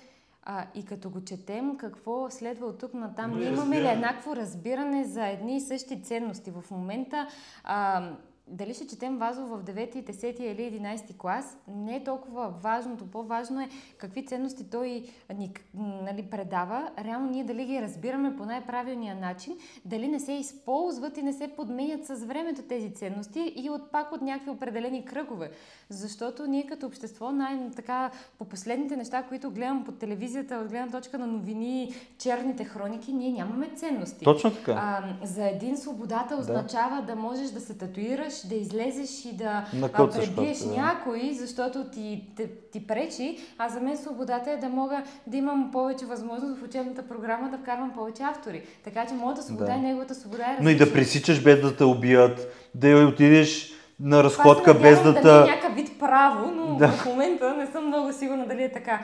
Speaker 1: а, и като го четем, какво следва от тук на там? Ние имаме ли еднакво разбиране за едни и същи ценности? В момента а, дали ще четем Вазов в 9, 10 или 11 клас, не е толкова важното. По-важно е какви ценности той ни нали, предава. Реално ние дали ги разбираме по най-правилния начин, дали не се използват и не се подменят с времето тези ценности и от пак от някакви определени кръгове. Защото ние като общество, най-така по последните неща, които гледам по телевизията, от гледна точка на новини, черните хроники, ние нямаме ценности.
Speaker 2: Точно така.
Speaker 1: А, за един свободата означава да, да можеш да се татуираш, да излезеш и да пребиеш да. някой, защото ти, ти, ти пречи, а за мен свободата е да мога да имам повече възможност в учебната програма да вкарвам повече автори. Така че моята свобода да. и неговата свобода е различна.
Speaker 2: Но и да пресичаш без да те убият, да отидеш на разходка без да...
Speaker 1: Това да е някакъв вид право, но да. в момента не съм много сигурна дали е така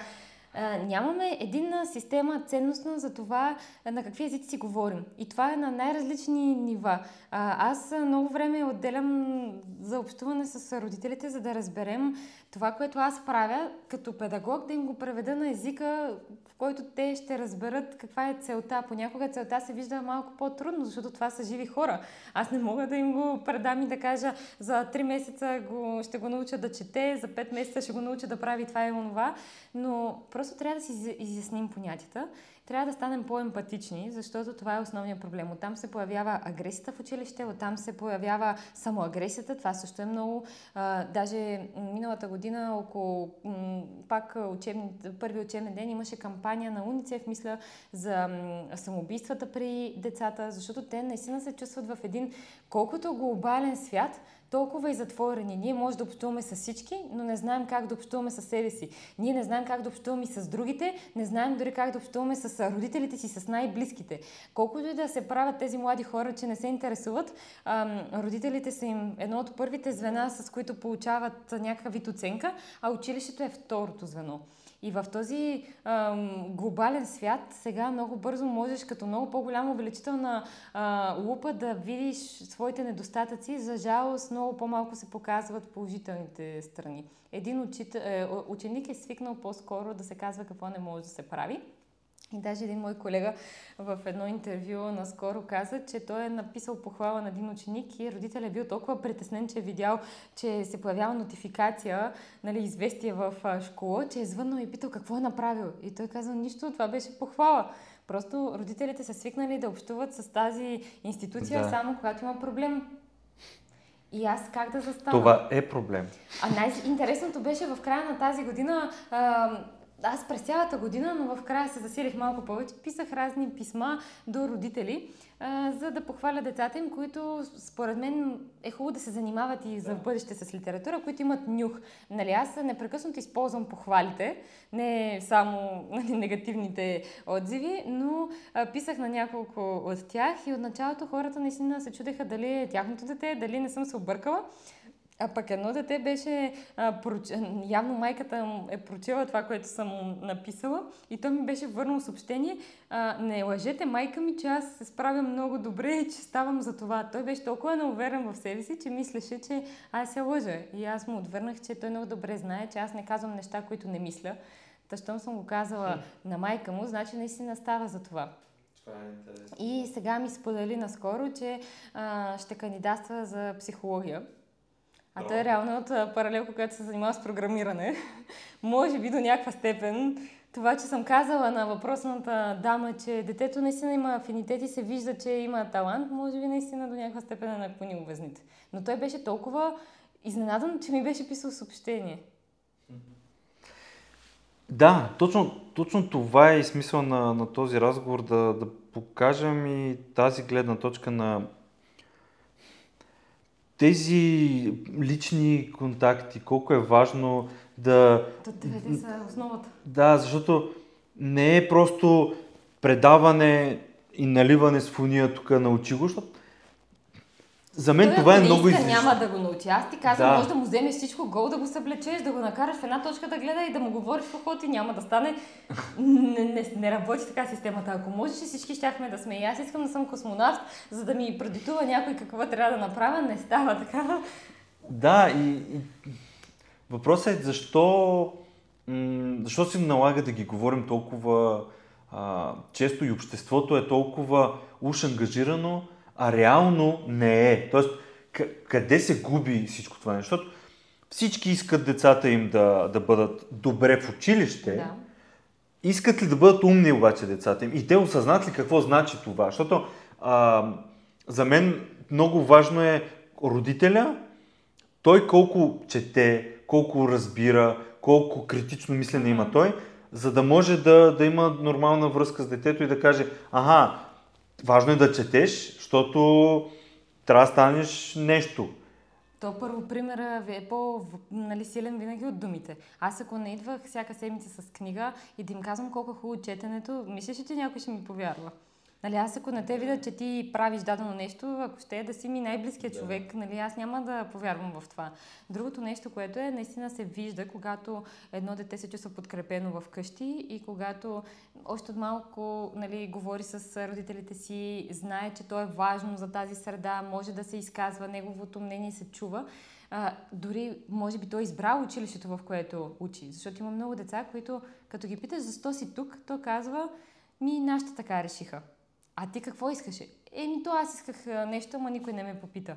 Speaker 1: нямаме единна система ценностна за това на какви езици си говорим. И това е на най-различни нива. Аз много време отделям за общуване с родителите, за да разберем това, което аз правя като педагог, да им го преведа на езика, в който те ще разберат каква е целта. Понякога целта се вижда малко по-трудно, защото това са живи хора. Аз не мога да им го предам и да кажа за 3 месеца го, ще го науча да чете, за 5 месеца ще го науча да прави това и онова, но просто трябва да си изясним понятията трябва да станем по-емпатични, защото това е основният проблем. Оттам се появява агресията в училище, оттам се появява самоагресията. Това също е много. А, даже миналата година, около м, пак учебни, първи учебен ден, имаше кампания на УНИЦЕФ, мисля, за м, самоубийствата при децата, защото те наистина се чувстват в един колкото глобален свят, толкова и затворени. Ние може да общуваме с всички, но не знаем как да общуваме с себе си. Ние не знаем как да общуваме и с другите, не знаем дори как да общуваме с родителите си, с най-близките. Колкото и да се правят тези млади хора, че не се интересуват, родителите са им едно от първите звена, с които получават някакъв вид оценка, а училището е второто звено. И в този ам, глобален свят сега много бързо можеш като много по-голяма увеличителна а, лупа да видиш своите недостатъци. За жалост много по-малко се показват положителните страни. Един учител, е, ученик е свикнал по-скоро да се казва какво не може да се прави. И даже един мой колега в едно интервю наскоро каза, че той е написал похвала на един ученик и родителят е бил толкова притеснен, че е видял, че се появява нотификация, нали, известие в школа, че е звъннал и питал какво е направил. И той казал, нищо, това беше похвала. Просто родителите са свикнали да общуват с тази институция да. само когато има проблем. И аз как да застана?
Speaker 2: Това е проблем.
Speaker 1: А най-интересното беше в края на тази година, а, аз през цялата година, но в края се засилих малко повече, писах разни писма до родители, а, за да похваля децата им, които според мен е хубаво да се занимават и за бъдеще с литература, които имат нюх. Нали, аз непрекъснато използвам похвалите, не само нали, негативните отзиви, но а, писах на няколко от тях и от началото хората наистина се чудеха дали е тяхното дете, дали не съм се объркала. А пък едно дете беше, а, проч... явно майката е прочела това, което съм написала и той ми беше върнал съобщение. А, не лъжете майка ми, че аз се справям много добре и че ставам за това. Той беше толкова неуверен в себе си, че мислеше, че аз се лъжа. И аз му отвърнах, че той много добре знае, че аз не казвам неща, които не мисля. Та, щом съм го казала на майка му, значи наистина става за това.
Speaker 2: Това е интересно.
Speaker 1: И сега ми сподели наскоро, че а, ще кандидатства за психология. А той е реално от паралелка, която се занимава с програмиране. Може би до някаква степен това, че съм казала на въпросната дама, че детето наистина има афинитет и се вижда, че има талант, може би наистина до някаква степен е наклонил везните. Но той беше толкова изненадан, че ми беше писал съобщение.
Speaker 2: Да, точно, точно това е и смисъл на, на този разговор, да, да покажем и тази гледна точка на тези лични контакти, колко е важно да...
Speaker 1: Да, те са основата.
Speaker 2: Да, защото не е просто предаване и наливане с фуния тук на го, защото за мен
Speaker 1: Той,
Speaker 2: това е много излишно.
Speaker 1: няма да го научи. Аз ти казвам,
Speaker 2: Да.
Speaker 1: може да му вземеш всичко гол, да го съблечеш, да го накараш в една точка да гледа и да му говориш в ухото и няма да стане. Не, не, не работи така системата. Ако можеше, всички щяхме да сме. И аз искам да съм космонавт, за да ми предитува някой какво трябва да направя. Не става така.
Speaker 2: Да, и, и въпросът е защо, м- защо се налага да ги говорим толкова а, често и обществото е толкова уж ангажирано, а реално не е. Тоест, къде се губи всичко това? Защото всички искат децата им да, да бъдат добре в училище,
Speaker 1: Да.
Speaker 2: Искат ли да бъдат умни обаче децата им? И те осъзнат ли какво значи това? Защото а, за мен много важно е родителя, той колко чете, колко разбира, колко критично мислене има той, за да може да, да има нормална връзка с детето и да каже, ага, важно е да четеш, защото трябва да станеш нещо.
Speaker 1: То първо примера ви е по-нали, силен винаги от думите. Аз ако не идвах всяка седмица с книга и да им казвам колко е хубаво четенето, мислиш ли, че някой ще ми повярва? Нали, аз ако не те видя, че ти правиш дадено нещо, ако ще е да си ми най-близкият
Speaker 2: Да.
Speaker 1: човек, нали, аз няма да повярвам в това. Другото нещо, което е, наистина се вижда, когато едно дете се чувства подкрепено в къщи и когато още от малко нали, говори с родителите си, знае, че то е важно за тази среда, може да се изказва, неговото мнение се чува. А, дори, може би, той е избрал училището, в което учи. Защото има много деца, които, като ги питаш защо си тук, то казва, ми нашите така решиха. А ти какво искаше? Еми, то аз исках нещо, ама никой не ме попита.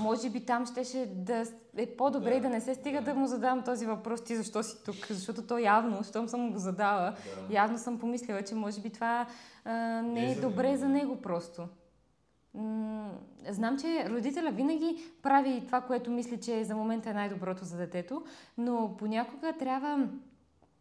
Speaker 1: Може би там щеше да е по-добре
Speaker 2: Да,
Speaker 1: и да не се стига
Speaker 2: да.
Speaker 1: да му задам този въпрос, ти защо си тук? Защото то явно, щом съм го задала, явно съм помислила, че може би това а, не
Speaker 2: Не е за
Speaker 1: добре
Speaker 2: него,
Speaker 1: за
Speaker 2: да.
Speaker 1: него просто. М, Знам, че родителя винаги прави това, което мисли, че за момента е най-доброто за детето, но понякога трябва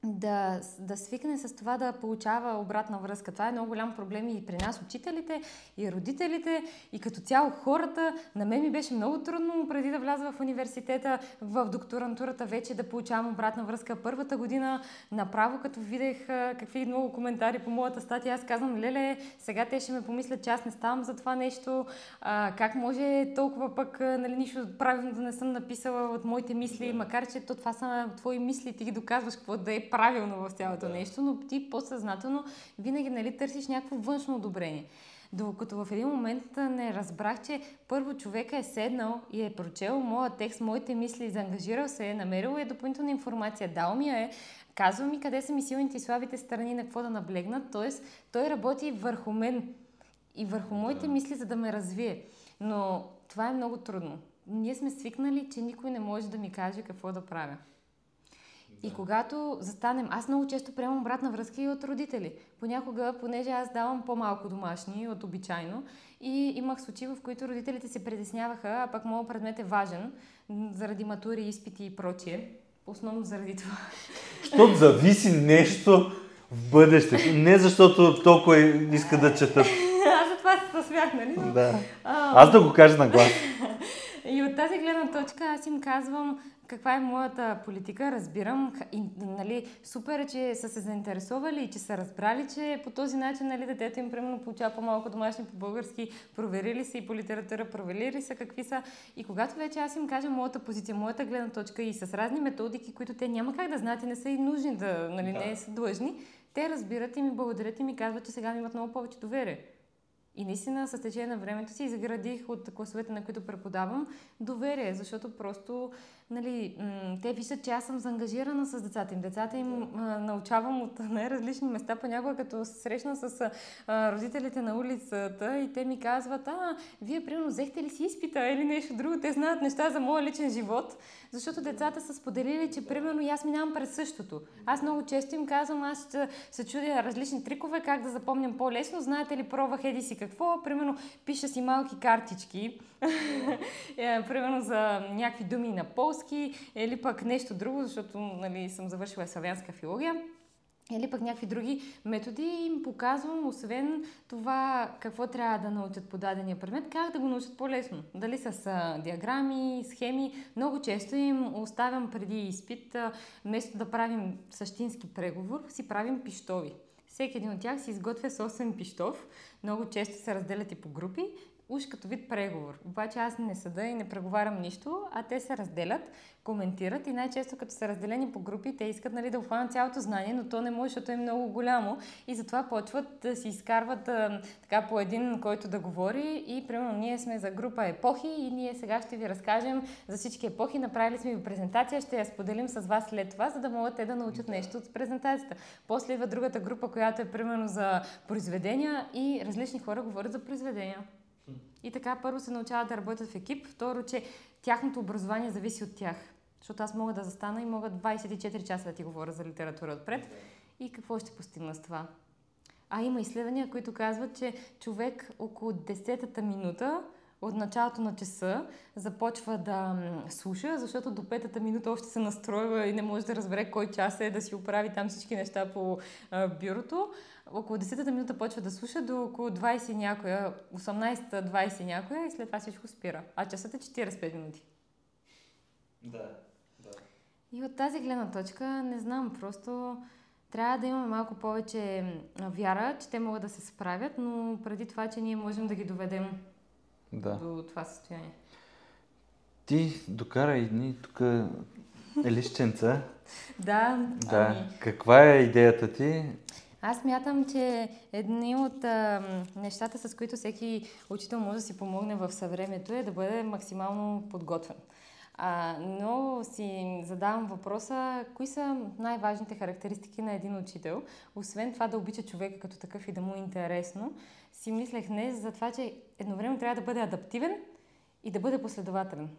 Speaker 1: да, да свикне с това да получава обратна връзка. Това е много голям проблем и при нас, учителите, и родителите, и като цяло хората. На мен ми беше много трудно преди да вляза в университета, в докторантурата вече да получавам обратна връзка. Първата година направо, като видях а, какви много коментари по моята статия, аз казвам, леле, сега те ще ме помислят, че аз не ставам за това нещо. А, как може толкова пък, нали, нищо правилно да не съм написала от моите мисли, макар че то това са твои мисли, ти ги доказваш какво да е правилно в цялото
Speaker 2: Да.
Speaker 1: нещо, но ти по-съзнателно винаги нали, търсиш някакво външно одобрение. Докато в един момент не разбрах, че първо човека е седнал и е прочел моя текст, моите мисли, заангажирал се е, намерил е допълнителна информация, дал ми я е, казва ми къде са ми силните и слабите страни, на какво да наблегнат, т.е. той работи върху мен и върху моите мисли, за да ме развие. Но това е много трудно. Ние сме свикнали, че никой не може да ми каже какво да правя. И когато застанем, аз много често приемам обратна връзка и от родители. Понякога, понеже аз давам по-малко домашни от обичайно, и имах случаи, в които родителите се притесняваха, а пък моят предмет е важен, заради матури, изпити и прочие. Основно заради това.
Speaker 2: Защото зависи нещо в бъдещето. Не защото толкова иска да четат.
Speaker 1: Аз за това се смях, нали?
Speaker 2: Да. Аз да го кажа на глас.
Speaker 1: И от тази гледна точка аз им казвам каква е моята политика, разбирам. И, нали, супер е, че са се заинтересували и че са разбрали, че по този начин нали, детето им примерно получава по-малко домашни по български, проверили се и по литература, проверили са какви са. И когато вече аз им кажа моята позиция, моята гледна точка и с разни методики, които те няма как да знаят и не са и нужни да, нали, да. не са длъжни, те разбират и ми благодарят и ми казват, че сега ми имат много повече доверие. И наистина с течение на времето си изградих от класовете, на които преподавам, доверие, защото просто нали, те виждат, че аз съм заангажирана с децата им. Децата им а, научавам от най-различни места, понякога като се срещна с а, родителите на улицата и те ми казват, а, вие примерно взехте ли си изпита или нещо друго, те знаят неща за моя личен живот, защото децата са споделили, че примерно и аз минавам през същото. Аз много често им казвам, аз ще се чудя различни трикове, как да запомням по-лесно. Знаете ли, пробвах еди си какво, примерно пиша си малки картички, е, примерно за някакви думи на полски или пък нещо друго, защото нали, съм завършила славянска филология или пък някакви други методи им показвам, освен това какво трябва да научат по дадения предмет, как да го научат по-лесно. Дали с а, диаграми, схеми. Много често им оставям преди изпит, а, вместо да правим същински преговор, си правим пиштови. Всеки един от тях си изготвя собствен пиштов. Много често се разделят и по групи уж като вид преговор. Обаче аз не съда и не преговарям нищо, а те се разделят, коментират и най-често като са разделени по групи, те искат нали, да обхванат цялото знание, но то не може, защото е много голямо и затова почват да си изкарват а, така по един, който да говори и примерно ние сме за група епохи и ние сега ще ви разкажем за всички епохи, направили сме ви презентация, ще я споделим с вас след това, за да могат те да научат нещо от презентацията. После идва другата група, която е примерно за произведения и различни хора говорят за произведения. И така първо се научават да работят в екип, второ, че тяхното образование зависи от тях. Защото аз мога да застана и мога 24 часа да ти говоря за литература отпред. И какво ще постигна с това? А има изследвания, които казват, че човек около 10-та минута от началото на часа започва да слуша, защото до петата минута още се настройва и не може да разбере кой час е, да си оправи там всички неща по бюрото. Около 10-та минута почва да слуша до около 20 някоя, 18-20 някоя и след това всичко спира. А часът е 45 минути.
Speaker 2: Да, да.
Speaker 1: И от тази гледна точка, не знам, просто трябва да имаме малко повече вяра, че те могат да се справят, но преди това, че ние можем да ги доведем да. до това състояние.
Speaker 2: Ти докарай ни тук лищенца.
Speaker 1: да.
Speaker 2: да. Ами... Каква е идеята ти?
Speaker 1: Аз мятам, че едни от а, нещата, с които всеки учител може да си помогне в съвремето е да бъде максимално подготвен. А, но си задавам въпроса, кои са най-важните характеристики на един учител, освен това да обича човека като такъв и да му е интересно, си мислех днес за това, че едновременно трябва да бъде адаптивен и да бъде последователен.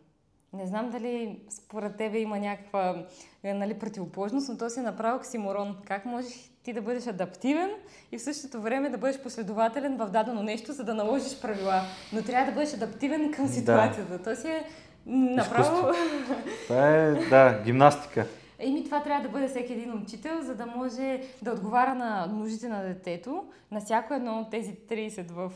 Speaker 1: Не знам дали според тебе има някаква нали, противоположност, но то си е направо оксиморон. Как можеш ти да бъдеш адаптивен и в същото време да бъдеш последователен в дадено нещо, за да наложиш правила. Но трябва да бъдеш адаптивен към ситуацията. Да. То си е направо...
Speaker 2: Това е, да, гимнастика.
Speaker 1: Еми, това трябва да бъде всеки един учител, за да може да отговаря на нуждите на детето, на всяко едно от тези 30 в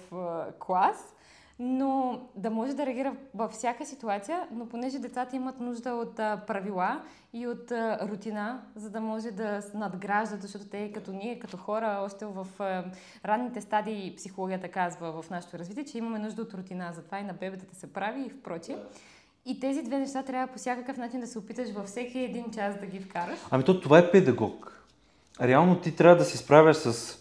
Speaker 1: клас, но да може да реагира във всяка ситуация, но понеже децата имат нужда от правила и от рутина, за да може да надграждат, защото те като ние, като хора, още в ранните стадии психологията казва в нашето развитие, че имаме нужда от рутина, затова и на бебетата се прави и впрочем. И тези две неща трябва по всякакъв начин да се опиташ във всеки един час да ги вкараш.
Speaker 2: Ами то това е педагог. Реално ти трябва да се справяш с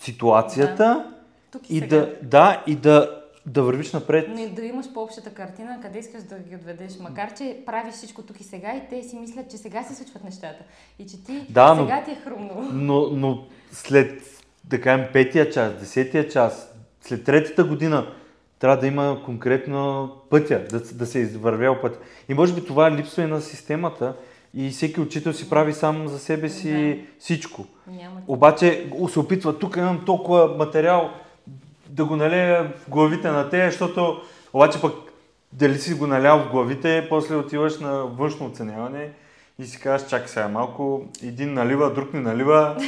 Speaker 2: ситуацията
Speaker 1: да. И,
Speaker 2: и да, да, и да, да вървиш напред.
Speaker 1: Но и да имаш по-общата картина, къде искаш да ги отведеш. Макар, че правиш всичко тук и сега и те си мислят, че сега се случват нещата. И че ти да, сега но, ти е хрумнало.
Speaker 2: Но, но след, да кажем, петия час, десетия час, след третата година, трябва да има конкретно пътя, да, да се е извървял път. И може би това липсва и на системата, и всеки учител си прави сам за себе си
Speaker 1: Да.
Speaker 2: всичко.
Speaker 1: Няма.
Speaker 2: Обаче се опитва, тук имам толкова материал да го налея в главите на те, защото обаче пък дали си го налял в главите, после отиваш на външно оценяване и си казваш, чакай сега малко, един налива, друг не налива.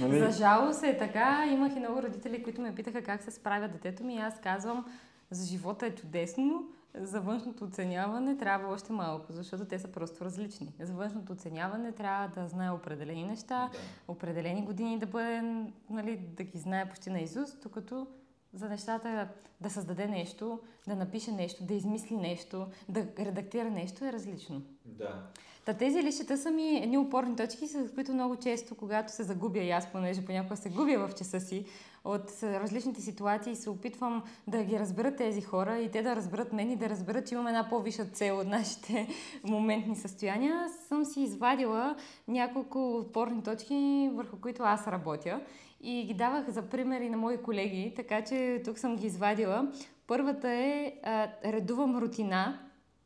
Speaker 2: Нали?
Speaker 1: За жалост е така. Имах и много родители, които ме питаха как се справя детето ми. И аз казвам, за живота е чудесно, за външното оценяване трябва още малко, защото те са просто различни. За външното оценяване трябва да знае определени неща, определени години да бъде, нали, да ги знае почти на Изус, докато за нещата да създаде нещо, да напише нещо, да измисли нещо, да редактира нещо е различно.
Speaker 2: Да.
Speaker 1: Та тези лищета са ми едни опорни точки, с които много често, когато се загубя и аз, понеже понякога се губя в часа си от различните ситуации, се опитвам да ги разберат тези хора и те да разберат мен и да разберат, че имам една по-висша цел от нашите моментни състояния. Съм си извадила няколко опорни точки, върху които аз работя и ги давах за пример и на мои колеги, така че тук съм ги извадила. Първата е а, редувам рутина,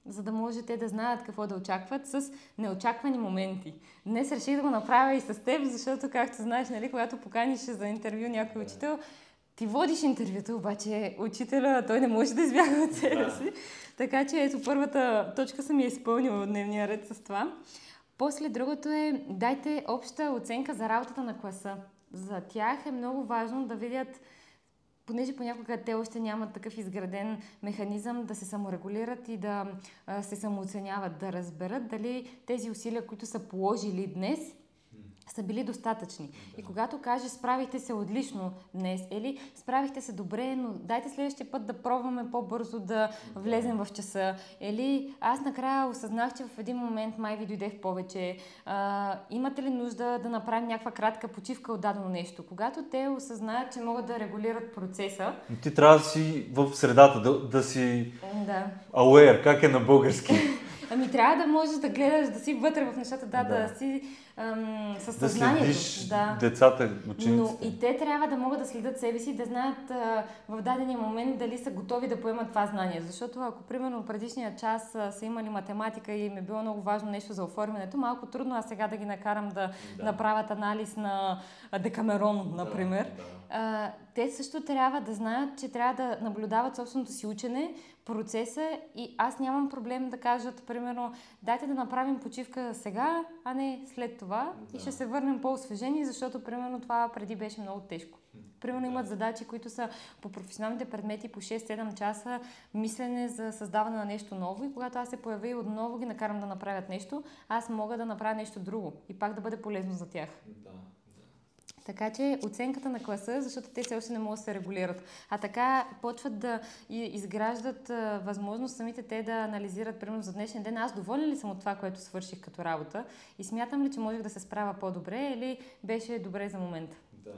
Speaker 1: за да може те да знаят какво да очакват с неочаквани моменти. Днес реших да го направя и с теб, защото, както знаеш, нали, когато поканиш за интервю някой учител, ти водиш интервюто, обаче учителя, той не може да избяга от себе
Speaker 2: Да.
Speaker 1: си. Така че ето първата точка съм я изпълнила от дневния ред с това. После другото е, дайте обща оценка за работата на класа. За тях е много важно да видят понеже понякога те още нямат такъв изграден механизъм да се саморегулират и да се самооценяват, да разберат дали тези усилия, които са положили днес, са били достатъчни. И когато кажеш справихте се отлично днес или справихте се добре, но дайте следващия път да пробваме по-бързо да влезем в часа. Или аз накрая осъзнах, че в един момент май ви дойде в повече. А, имате ли нужда да направим някаква кратка почивка от дадено нещо? Когато те осъзнаят, че могат да регулират процеса,
Speaker 2: Но ти трябва да си в средата, да, да си
Speaker 1: да.
Speaker 2: aware, как е на български.
Speaker 1: Ами трябва да можеш да гледаш, да си вътре в нещата, да, да,
Speaker 2: Да.
Speaker 1: си ам, с
Speaker 2: да
Speaker 1: съзнанието.
Speaker 2: следиш
Speaker 1: да.
Speaker 2: децата,
Speaker 1: Но
Speaker 2: учениците.
Speaker 1: и те трябва да могат да следят себе си, да знаят а, в дадения момент дали са готови да поемат това знание. Защото ако, примерно, предишния час а, са имали математика и им е било много важно нещо за оформянето, малко трудно а сега да ги накарам да,
Speaker 2: Да.
Speaker 1: направят анализ на Декамерон, например.
Speaker 2: Да,
Speaker 1: А, те също трябва да знаят, че трябва да наблюдават собственото си учене, процеса и аз нямам проблем да кажат, примерно, дайте да направим почивка сега, а не след това и
Speaker 2: Да.
Speaker 1: ще се върнем по-освежени, защото, примерно, това преди беше много тежко. Примерно имат задачи, които са по професионалните предмети по 6-7 часа, мислене за създаване на нещо ново и когато аз се появя и отново ги накарам да направят нещо, аз мога да направя нещо друго и пак да бъде полезно за тях.
Speaker 2: да.
Speaker 1: Така че оценката на класа, защото те все още не могат да се регулират. А така почват да изграждат възможност самите те да анализират, примерно за днешния ден, аз доволен ли съм от това, което свърших като работа и смятам ли, че можех да се справя по-добре или беше добре за момента.
Speaker 2: да.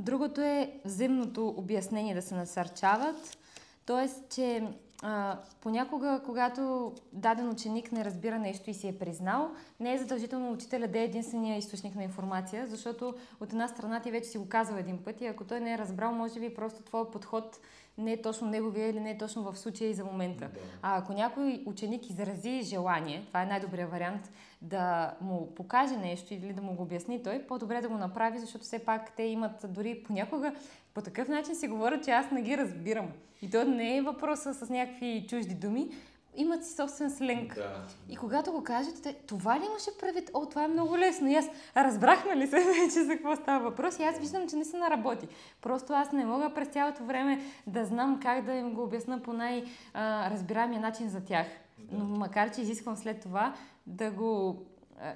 Speaker 1: Другото е взаимното обяснение да се насърчават. Тоест, че а, понякога, когато даден ученик не разбира нещо и си е признал, не е задължително учителя да е единствения източник на информация, защото от една страна ти вече си го казал един път и ако той не е разбрал, може би просто твой подход не е точно неговия или не е точно в случая и за момента.
Speaker 2: Да.
Speaker 1: А ако някой ученик изрази желание, това е най-добрият вариант, да му покаже нещо или да му го обясни той, по-добре да го направи, защото все пак те имат дори понякога по такъв начин си говорят, че аз не ги разбирам. И то не е въпроса с някакви чужди думи, имат си собствен сленг.
Speaker 2: Да.
Speaker 1: И когато го кажете, те, това ли имаше предвид? О, това е много лесно. И аз разбрахме ли се вече за какво става въпрос? И аз виждам, че не се наработи. Просто аз не мога през цялото време да знам как да им го обясна по най-разбираемия начин за тях. Но макар, че изисквам след това да го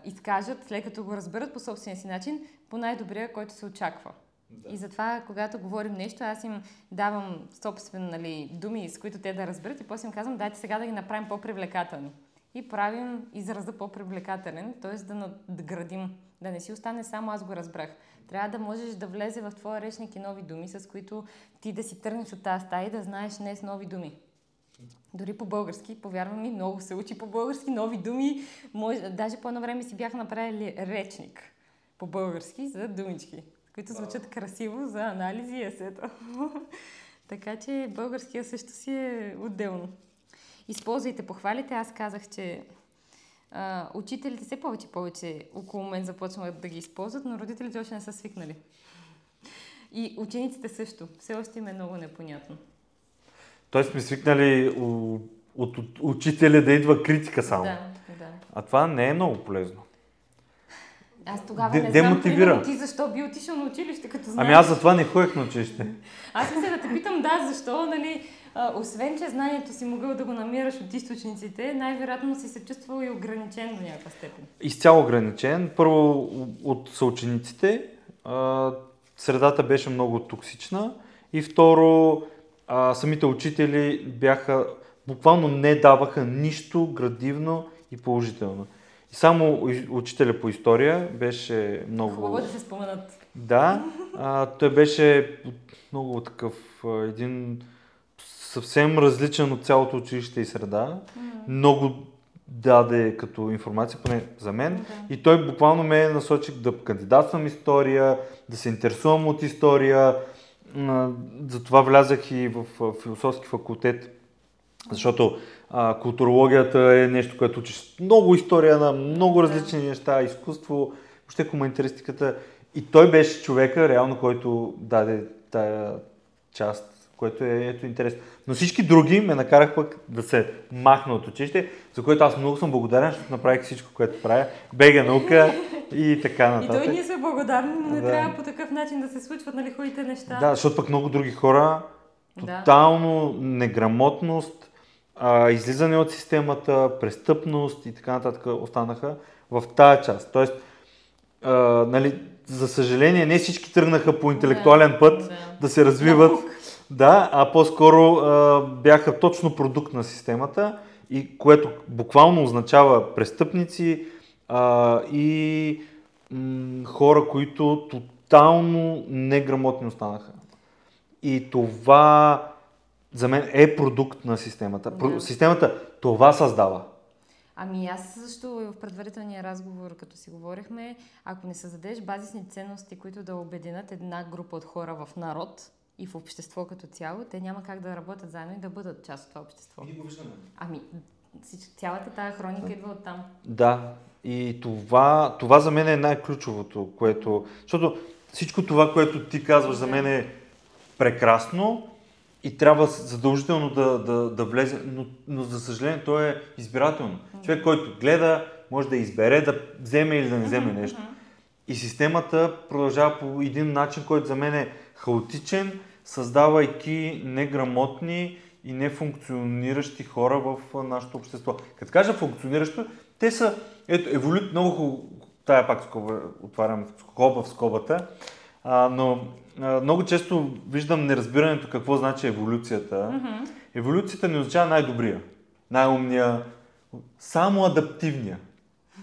Speaker 1: изкажат, след като го разберат по собствения си начин, по най-добрия, който се очаква.
Speaker 2: Да.
Speaker 1: И затова, когато говорим нещо, аз им давам собствени нали, думи, с които те да разберат и после им казвам, дайте сега да ги направим по-привлекателни. И правим израза по-привлекателен, т.е. да надградим, да не си остане само аз го разбрах. Трябва да можеш да влезе в твоя речник и нови думи, с които ти да си тръгнеш от тази стая и да знаеш днес нови думи. Дори по български, повярвам ми, много се учи по български, нови думи. Може, даже по едно време си бях направили речник по български за думички, които звучат красиво за анализи и есета. така че българския също си е отделно. Използвайте похвалите. Аз казах, че а, учителите все повече и повече около мен започват да ги използват, но родителите още не са свикнали. И учениците също. Все още им е много непонятно.
Speaker 2: Тоест сме свикнали от, от, от учителя да идва критика само.
Speaker 1: Да, да.
Speaker 2: А това не е много полезно.
Speaker 1: Аз тогава
Speaker 2: Де-
Speaker 1: не знам,
Speaker 2: демотивира.
Speaker 1: примерно, ти защо би отишъл на училище, като знаеш.
Speaker 2: Ами аз затова не ходех на училище.
Speaker 1: Аз мисля да те питам, да, защо, нали, а, освен, че знанието си могъл да го намираш от източниците, най-вероятно си се чувствал и ограничен до някаква степен.
Speaker 2: Изцяло ограничен. Първо от съучениците. А, средата беше много токсична. И второ, а, самите учители бяха, буквално не даваха нищо градивно и положително. И само учителя по история беше много...
Speaker 1: Хубаво да се споменат.
Speaker 2: Да, а, той беше много такъв един съвсем различен от цялото училище и среда. Много даде като информация, поне за мен.
Speaker 1: Да.
Speaker 2: И той буквално ме насочи да кандидатствам история, да се интересувам от история. Затова влязах и в философски факултет, защото а, културологията е нещо, което учиш много история на много различни неща, изкуство, въобще хуманитаристиката. И той беше човека, реално, който даде тая част, което е ето интерес. Но всички други ме накарах пък да се махна от училище, за което аз много съм благодарен, защото направих всичко, което правя. Бега наука и така
Speaker 1: И
Speaker 2: нататък.
Speaker 1: той ние сме благодарни, но не
Speaker 2: Да.
Speaker 1: трябва по такъв начин да се случват нали, хубавите неща.
Speaker 2: Да, защото пък много други хора,
Speaker 1: Да.
Speaker 2: тотално неграмотност, а, излизане от системата, престъпност и така нататък останаха в тая част. Тоест, а, нали, за съжаление, не всички тръгнаха по интелектуален път да,
Speaker 1: да.
Speaker 2: се развиват, да, а по-скоро а, бяха точно продукт на системата, и което буквално означава престъпници а, и м, хора, които тотално неграмотни останаха. И това за мен е продукт на системата. Про-
Speaker 1: Да.
Speaker 2: Системата това създава.
Speaker 1: Ами аз също и в предварителния разговор, като си говорихме, ако не създадеш базисни ценности, които да обединят една група от хора в народ и в общество като цяло, те няма как да работят заедно и да бъдат част от това общество. Ами, всич- цялата тая хроника идва от там.
Speaker 2: Да. И това, това за мен е най-ключовото, което... Защото всичко това, което ти казваш за мен е прекрасно и трябва задължително да, да, да влезе, но, но за съжаление то е избирателно. Човек, който гледа, може да избере да вземе или да не вземе нещо. И системата продължава по един начин, който за мен е хаотичен, създавайки неграмотни и нефункциониращи хора в нашето общество. Като кажа функциониращо, те са, ето, еволю... много хубаво, тая пак скоба, отварям скоба в скобата, а, но много често виждам неразбирането какво значи еволюцията. Еволюцията не означава най-добрия, най-умния, само адаптивния.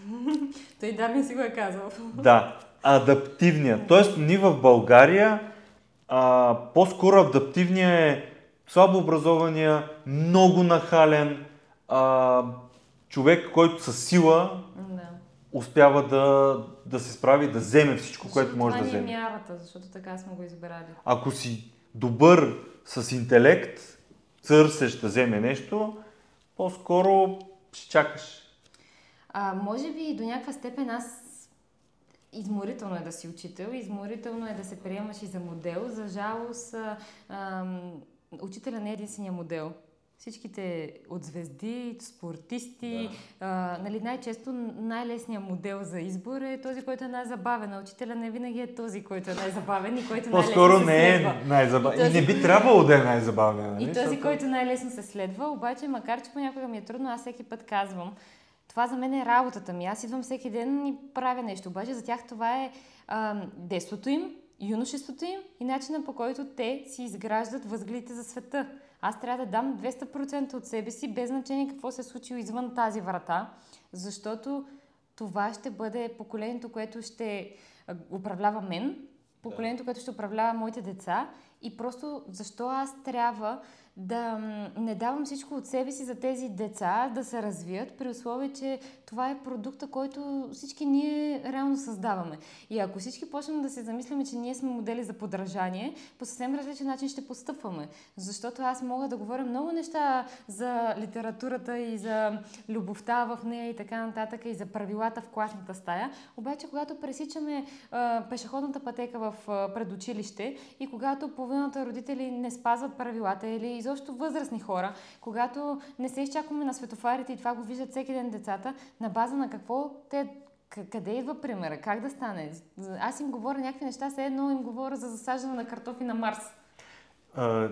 Speaker 1: Той Дарвин си го е казал.
Speaker 2: Да, адаптивния. Тоест, ние в България а, по-скоро адаптивния е слабо образования, много нахален, а, човек, който със сила
Speaker 1: Да.
Speaker 2: успява да, да се справи, да вземе всичко, което може да
Speaker 1: това
Speaker 2: вземе.
Speaker 1: ни е мярата, защото така сме го избирали.
Speaker 2: Ако си добър с интелект, търсещ да вземе нещо, по-скоро ще чакаш.
Speaker 1: А, може би до някаква степен аз изморително е да си учител, изморително е да се приемаш и за модел. За жалост, а, учителя не е единствения модел. Всичките от звезди, спортисти, а, нали, най-често най-лесният модел за избор е този, който е най-забавен. А учителя не винаги е този, който е най-забавен и който
Speaker 2: По-скоро
Speaker 1: най-лесно се
Speaker 2: не е най-забавен.
Speaker 1: И
Speaker 2: И,
Speaker 1: този-
Speaker 2: не би трябвало да е най-забавен. Нали?
Speaker 1: И този,
Speaker 2: Защото-
Speaker 1: който най-лесно се следва, обаче, макар че понякога ми е трудно, аз всеки път казвам, това за мен е работата ми. Аз идвам всеки ден и правя нещо. Обаче за тях това е а, детството им, юношеството им и начина по който те си изграждат възгледите за света. Аз трябва да дам 200% от себе си, без значение какво се е случило извън тази врата, защото това ще бъде поколението, което ще управлява мен, поколението, което ще управлява моите деца. И просто защо аз трябва да не давам всичко от себе си за тези деца да се развият, при условие, че това е продукта, който всички ние реално създаваме. И ако всички почнем да се замисляме, че ние сме модели за подражание, по съвсем различен начин ще постъпваме. Защото аз мога да говоря много неща за литературата и за любовта в нея и така нататък, и за правилата в класната стая. Обаче, когато пресичаме а, пешеходната пътека в а, предучилище и когато половината родители не спазват правилата или изобщо възрастни хора, когато не се изчакваме на светофарите и това го виждат всеки ден децата, на база на какво те къде идва примера? Как да стане? Аз им говоря някакви неща, все едно им говоря за засаждане на картофи на Марс.
Speaker 2: А,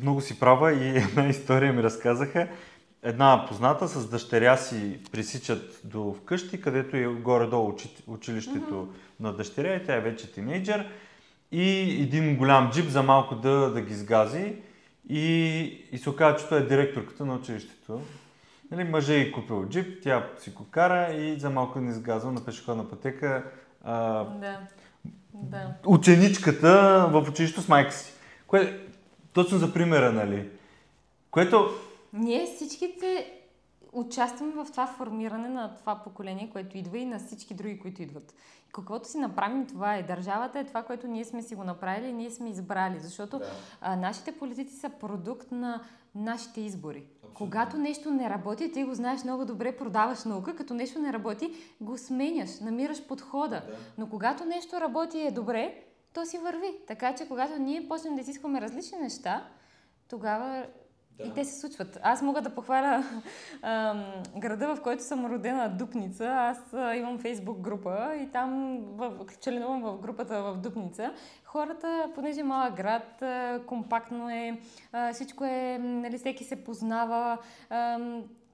Speaker 2: много си права и една история ми разказаха. Една позната с дъщеря си пресичат до вкъщи, където е горе-долу училището mm-hmm. на дъщеря и тя е вече тинейджър. И един голям джип за малко да, да ги сгази. И, и се оказа, че той е директорката на училището. Нали, мъже е купил джип, тя си го кара и за малко не сгазва на пешеходна пътека а,
Speaker 1: да. Да.
Speaker 2: ученичката в училището с майка си. Кое, точно за примера, нали? Което...
Speaker 1: Ние всичките участваме в това формиране на това поколение, което идва и на всички други, които идват. Каквото си направим, това е. Държавата е това, което ние сме си го направили и ние сме избрали. Защото да. а, нашите политици са продукт на нашите избори. Абсолютно. Когато нещо не работи, ти го знаеш много добре, продаваш наука, като нещо не работи, го сменяш, намираш подхода. Да. Но когато нещо работи и е добре, то си върви. Така че когато ние почнем да изискваме различни неща, тогава да. И те се случват. Аз мога да похваля ам, града, в който съм родена, Дупница. Аз а, имам фейсбук група и там в, членувам в групата в Дупница. Хората, понеже е малък град, а, компактно е, а, всичко е, нали, всеки се познава. А,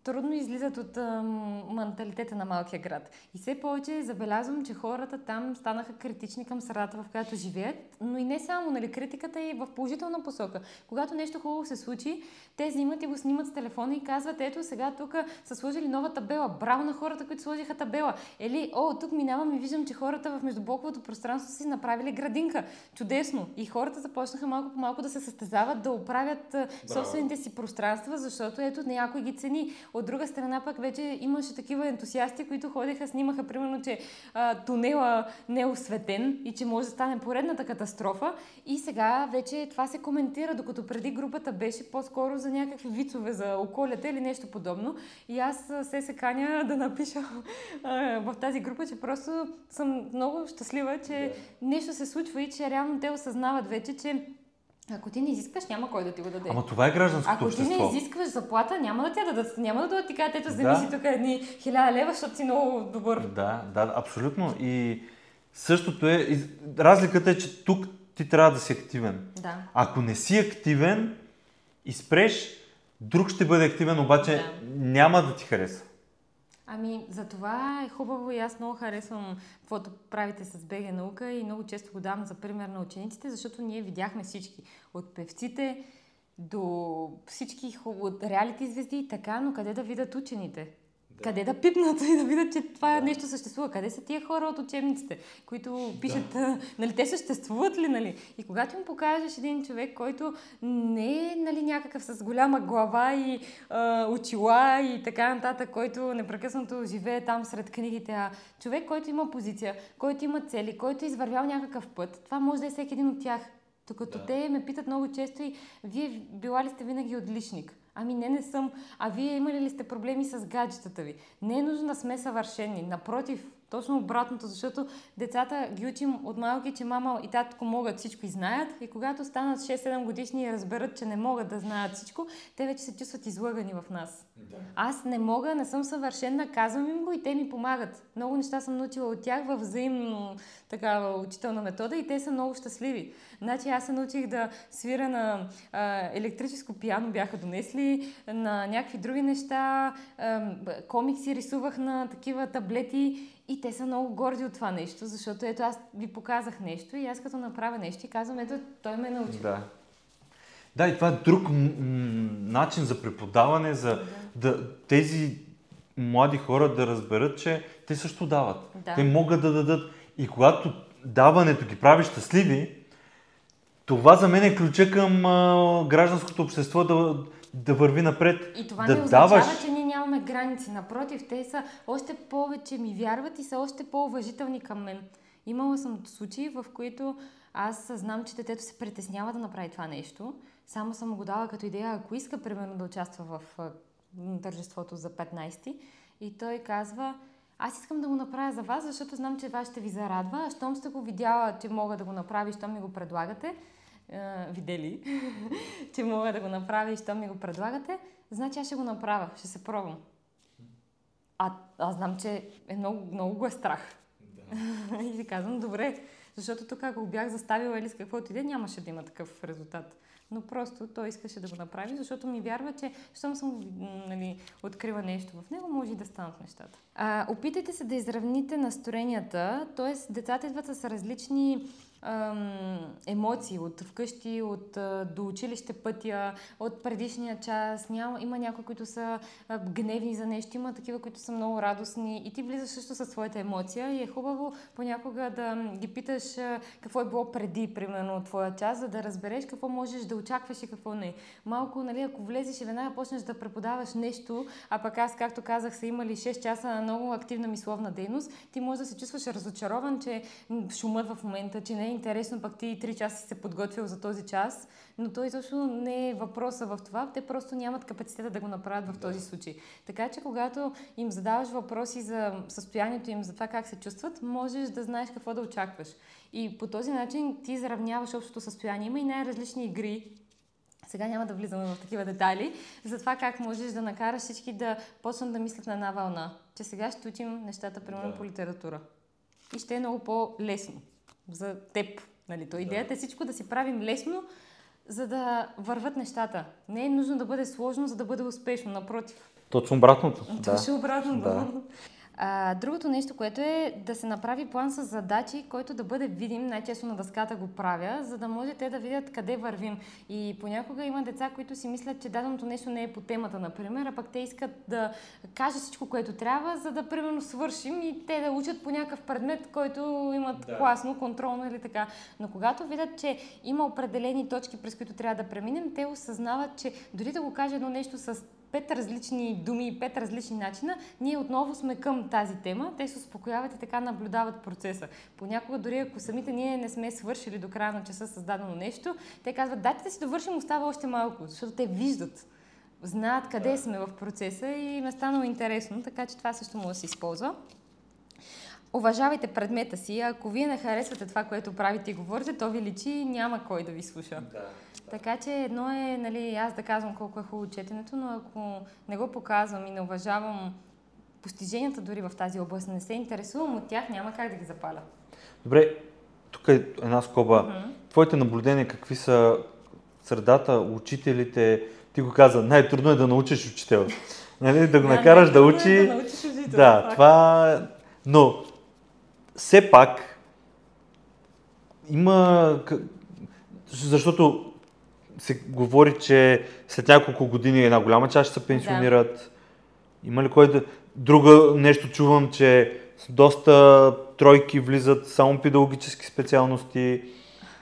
Speaker 1: трудно излизат от а, менталитета на малкия град. И все повече забелязвам, че хората там станаха критични към средата, в която живеят, но и не само, нали, критиката е в положителна посока. Когато нещо хубаво се случи, те взимат и го снимат с телефона и казват, ето сега тук са сложили нова табела. Браво на хората, които сложиха табела. Или, о, тук минавам и виждам, че хората в междублоковото пространство си направили градинка. Чудесно. И хората започнаха малко по малко да се състезават, да оправят Браво. собствените си пространства, защото ето някой ги цени. От друга страна пък вече имаше такива ентусиасти, които ходеха, снимаха примерно, че а, тунела не е осветен и че може да стане поредната катастрофа. И сега вече това се коментира, докато преди групата беше по-скоро за някакви вицове за околята или нещо подобно. И аз се се каня да напиша а, в тази група, че просто съм много щастлива, че yeah. нещо се случва и че реално те осъзнават вече, че ако ти не изискваш, няма кой да ти го даде.
Speaker 2: Ама това е гражданското
Speaker 1: Ако
Speaker 2: общество.
Speaker 1: ти не изискваш заплата, няма да ти дадат. Няма да ти кажат, ето вземи да. си тук едни хиляда лева, защото си много добър.
Speaker 2: Да, да, абсолютно. И същото е, разликата е, че тук ти трябва да си активен.
Speaker 1: Да.
Speaker 2: Ако не си активен и спреш, друг ще бъде активен, обаче да. няма да ти хареса.
Speaker 1: Ами, за това е хубаво и аз много харесвам каквото правите с БГ наука и много често го давам за пример на учениците, защото ние видяхме всички. От певците до всички от реалити звезди и така, но къде да видят учените? Да. Къде да пипнат и да видят, че това да. нещо съществува? Къде са тия хора от учебниците, които пишат, да. нали, те съществуват ли, нали? И когато им покажеш един човек, който не е, нали, някакъв с голяма глава и а, очила и така нататък, който непрекъснато живее там сред книгите, а човек, който има позиция, който има цели, който е извървял някакъв път, това може да е всеки един от тях. Докато да. те ме питат много често и вие била ли сте винаги отличник? Ами не, не съм. А вие имали ли сте проблеми с гаджетата ви? Не е нужно да сме съвършени. Напротив, точно обратното, защото децата ги учим от малки, че мама и татко могат всичко и знаят. И когато станат 6-7 годишни и разберат, че не могат да знаят всичко, те вече се чувстват излъгани в нас. Да. Аз не мога, не съм съвършена, казвам им го и те ми помагат. Много неща съм научила от тях във взаимно такава учителна метода и те са много щастливи. Значи аз се научих да свира на а, електрическо пиано, бяха донесли, на някакви други неща, а, комикси рисувах на такива таблети и те са много горди от това нещо, защото ето аз ви показах нещо и аз като направя нещо и казвам, ето той ме научи.
Speaker 2: Да. Да, и това е друг м- начин за преподаване, за да. да тези млади хора да разберат, че те също дават. Да. Те могат да дадат. И когато даването ги прави щастливи, това за мен е ключа към а, гражданското общество да, да върви напред.
Speaker 1: И това
Speaker 2: да
Speaker 1: не означава,
Speaker 2: даваш.
Speaker 1: че ние нямаме граници. Напротив, те са още повече ми вярват и са още по-уважителни към мен. Имала съм случаи, в които аз знам, че детето се притеснява да направи това нещо. Само съм го дала като идея, ако иска, примерно, да участва в тържеството за 15-ти. И той казва, аз искам да го направя за вас, защото знам, че вас ще ви зарадва. А щом сте го видяла, че мога да го направя и щом ми го предлагате, е, видели, че мога да го направя и щом ми го предлагате, значи аз ще го направя, ще се пробвам. А аз знам, че е много, много го е страх. и ви казвам, добре, защото тук ако бях заставила или с каквото и да е, нямаше да има такъв резултат. Но просто той искаше да го направи, защото ми вярва, че щом съм нали, открила нещо в него, може и да станат нещата. А, опитайте се да изравните настроенията, т.е. децата идват с различни емоции от вкъщи, от а, до училище пътя, от предишния час. Няма, има някои, които са гневни за нещо, има такива, които са много радостни и ти влизаш също със своята емоция и е хубаво понякога да ги питаш какво е било преди, примерно, твоя час, за да разбереш какво можеш да очакваш и какво не. Малко, нали, ако влезеш и веднага почнеш да преподаваш нещо, а пък аз, както казах, са имали 6 часа на много активна мисловна дейност, ти можеш да се чувстваш разочарован, че шумът в момента, че не е интересно, пък ти 3 часа си се подготвил за този час, но той изобщо не е въпроса в това, те просто нямат капацитета да го направят в този случай. Така че, когато им задаваш въпроси за състоянието им, за това как се чувстват, можеш да знаеш какво да очакваш. И по този начин ти заравняваш общото състояние. Има и най-различни игри, сега няма да влизаме в такива детайли, за това как можеш да накараш всички да почнат да мислят на една вълна. Че сега ще учим нещата, примерно
Speaker 2: Да.
Speaker 1: по литература. И ще е много по-лесно за теб. Нали? То идеята е всичко да си правим лесно, за да върват нещата. Не е нужно да бъде сложно, за да бъде успешно. Напротив.
Speaker 2: Точно обратното.
Speaker 1: Точно.
Speaker 2: Да.
Speaker 1: Да. А, другото нещо, което е да се направи план с задачи, който да бъде видим, най-често на дъската го правя, за да може те да видят къде вървим. И понякога има деца, които си мислят, че даденото нещо не е по темата, например, а пък те искат да кажат всичко, което трябва, за да примерно свършим и те да учат по някакъв предмет, който имат
Speaker 2: Да.
Speaker 1: класно, контролно или така. Но когато видят, че има определени точки, през които трябва да преминем, те осъзнават, че дори да го каже едно нещо с пет различни думи и пет различни начина, ние отново сме към тази тема. Те се успокояват и така наблюдават процеса. Понякога дори ако самите ние не сме свършили до края на часа създадено нещо, те казват, дайте да си довършим, остава още малко, защото те виждат. Знаят къде
Speaker 2: Да.
Speaker 1: сме в процеса и им е станало интересно, така че това също може да се използва. Уважавайте предмета си. Ако вие не харесвате това, което правите и говорите, то ви личи, няма кой да ви слуша. Така че едно е, нали, аз да казвам колко е хубаво четенето, но ако не го показвам и не уважавам постиженията дори в тази област, не се интересувам от тях, няма как да ги запаля.
Speaker 2: Добре, тук е една скоба. Твоите наблюдения какви са средата, учителите? Ти го каза, най-трудно е да научиш учител. Нали, да го накараш да
Speaker 1: е
Speaker 2: учи.
Speaker 1: Да, научиш учител,
Speaker 2: Да, това... Но, все пак, има... Защото се говори, че след няколко години една голяма част ще се пенсионират. Има ли кой да... Друга нещо чувам, че доста тройки влизат само педагогически специалности.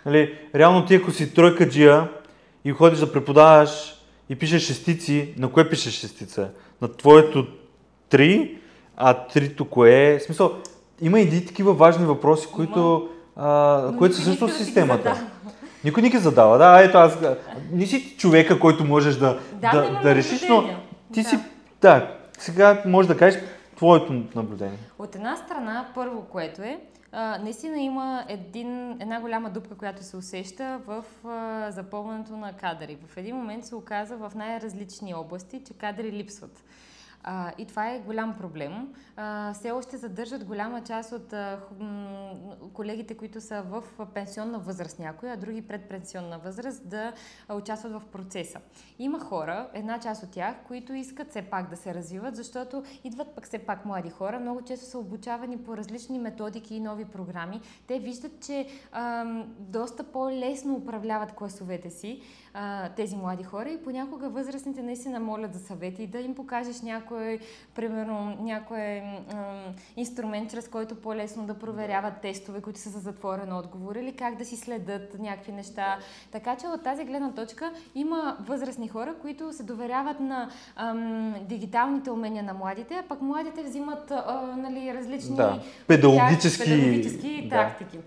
Speaker 2: Нали, реално ти ако си тройка джия и ходиш да преподаваш и пишеш шестици, на кое пишеш шестица? На твоето три, а трито кое е? В смисъл, има и такива важни въпроси, които, а,
Speaker 1: Но
Speaker 2: които са също в
Speaker 1: да
Speaker 2: системата.
Speaker 1: задава.
Speaker 2: Никой не ги задава, да, ето аз. Не си човека, който можеш да,
Speaker 1: Да,
Speaker 2: да,
Speaker 1: имам
Speaker 2: да решиш, но ти
Speaker 1: Да.
Speaker 2: си, да, сега можеш да кажеш твоето наблюдение.
Speaker 1: От една страна, първо, което е, а, наистина има един, една голяма дупка, която се усеща в а, запълването на кадри. В един момент се оказа в най-различни области, че кадри липсват. А, и това е голям проблем. А, все още задържат голяма част от а, м, колегите, които са в пенсионна възраст някои, а други предпенсионна възраст да а, участват в процеса. Има хора, една част от тях, които искат все пак да се развиват, защото идват пък все пак млади хора, много често са обучавани по различни методики и нови програми. Те виждат, че ам, доста по-лесно управляват класовете си а, тези млади хора и понякога възрастните наистина молят за съвети, да им покажеш някой примерно, някой м- инструмент, чрез който по-лесно да проверяват тестове, които са за затворен отговор или как да си следят някакви неща. Така че от тази гледна точка има възрастни хора, които се доверяват на ам, дигиталните умения на младите, а пък младите взимат а, нали, различни
Speaker 2: да. педагогически,
Speaker 1: педагогически да. тактики.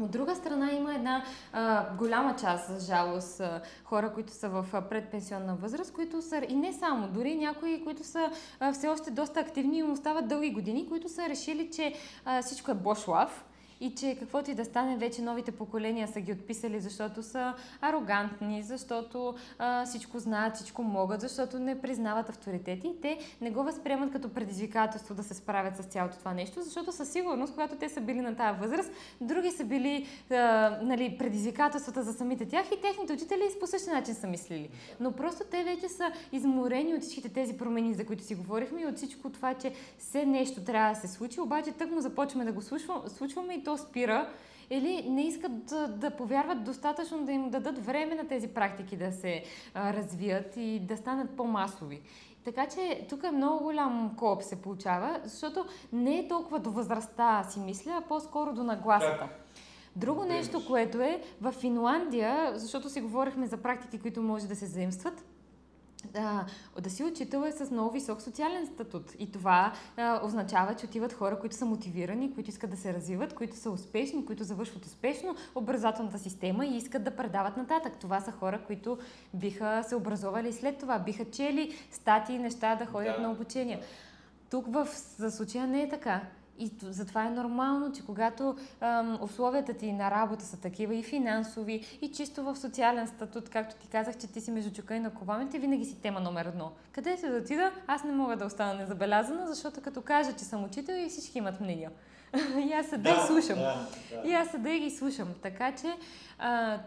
Speaker 1: От друга страна има една а, голяма част, за жалост, а, хора, които са в а, предпенсионна възраст, които са, и не само, дори някои, които са а, все още доста активни и им остават дълги години, които са решили, че а, всичко е бошлав и че каквото и да стане, вече новите поколения са ги отписали, защото са арогантни, защото а, всичко знаят, всичко могат, защото не признават авторитети и те не го възприемат като предизвикателство да се справят с цялото това нещо, защото със сигурност, когато те са били на тази възраст, други са били а, нали, предизвикателствата за самите тях и техните учители по същия начин са мислили. Но просто те вече са изморени от всичките тези промени, за които си говорихме и от всичко това, че все нещо трябва да се случи, обаче тък му започваме да го случваме и то то спира или не искат да, да повярват достатъчно да им дадат време на тези практики да се а, развият и да станат по-масови. Така че тук е много голям коп се получава, защото не е толкова до възрастта, си мисля, а по-скоро до нагласата. Друго нещо, което е в Финландия, защото си говорихме за практики, които може да се заимстват, да, да си учител е с много висок социален статут. И това а, означава, че отиват хора, които са мотивирани, които искат да се развиват, които са успешни, които завършват успешно образователната система и искат да предават нататък. Това са хора, които биха се образовали след това, биха чели статии, неща да ходят да. на обучение. Тук в за случая не е така. И затова е нормално, че когато ам, условията ти на работа са такива и финансови, и чисто в социален статут, както ти казах, че ти си между чука и на ковамите, винаги си тема номер едно. Къде се да отида, аз не мога да остана незабелязана, защото като кажа, че съм учител и всички имат мнения. и аз седа да, и слушам. Да, да. И аз седа и ги слушам. Така че а,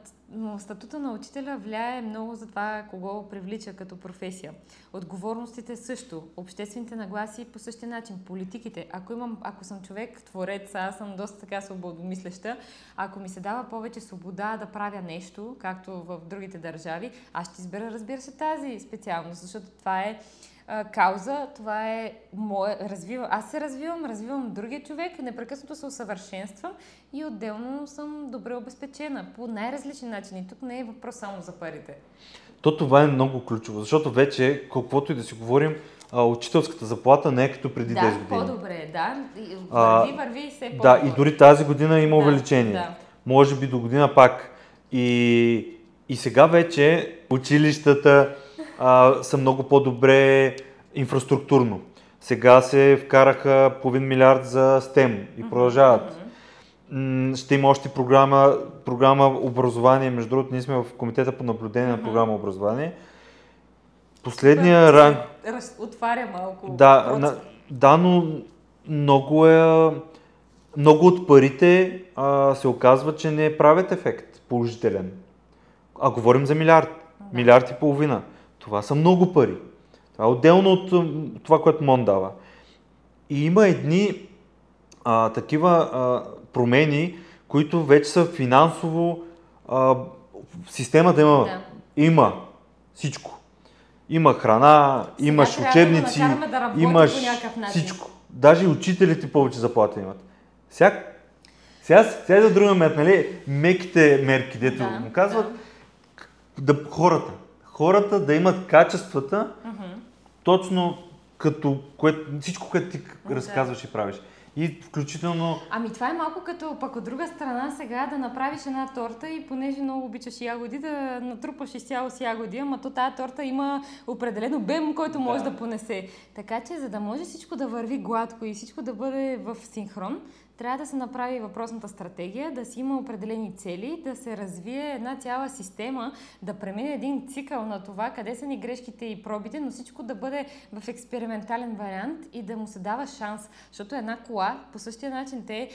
Speaker 1: статута на учителя влияе много за това кого привлича като професия. Отговорностите също, обществените нагласи по същия начин, политиките. Ако, имам, ако съм човек, творец, аз съм доста така свободомислеща, ако ми се дава повече свобода да правя нещо, както в другите държави, аз ще избера, разбира се, тази специалност, защото това е а, кауза, това е мое, развивам, аз се развивам, развивам другия човек, непрекъснато се усъвършенствам и отделно съм добре обезпечена по най-различни начини. Тук не е въпрос само за парите.
Speaker 2: То това е много ключово, защото вече, каквото и да си говорим, а, учителската заплата не е като преди
Speaker 1: да,
Speaker 2: 10 години.
Speaker 1: по-добре, да. Върви, върви и все
Speaker 2: по-добре. Да, и дори тази година има да, увеличение. Да. Може би до година пак. И, и сега вече училищата, а, са много по-добре инфраструктурно. Сега се вкараха половин милиард за STEM и продължават. Ще има още програма, програма образование. Между другото, ние сме в комитета по наблюдение на програма образование. Последния ранг...
Speaker 1: Отваря малко.
Speaker 2: Да, на, да, но много е... Много от парите а, се оказва, че не правят ефект положителен. А говорим за милиард. Милиард и половина. Това са много пари. Това е отделно от това, което МОН дава. И има едни а, такива а, промени, които вече са финансово а, системата има, да. има всичко. Има храна, Сега имаш учебници,
Speaker 1: да да
Speaker 2: имаш всичко. Даже и учителите повече заплата имат. Всяк, сега, сега е за друга мет, нали, меките мерки, дето да, му казват, да. да хората хората да имат качествата, mm-hmm. точно като което, всичко, което ти да. разказваш и правиш. И включително...
Speaker 1: Ами това е малко като пък от друга страна сега да направиш една торта и понеже много обичаш ягоди, да натрупаш изцяло с ягоди, ама то тази торта има определен обем, който може да. да понесе. Така че за да може всичко да върви гладко и всичко да бъде в синхрон, трябва да се направи въпросната стратегия, да си има определени цели, да се развие една цяла система, да премине един цикъл на това къде са ни грешките и пробите, но всичко да бъде в експериментален вариант и да му се дава шанс. Защото една кола по същия начин те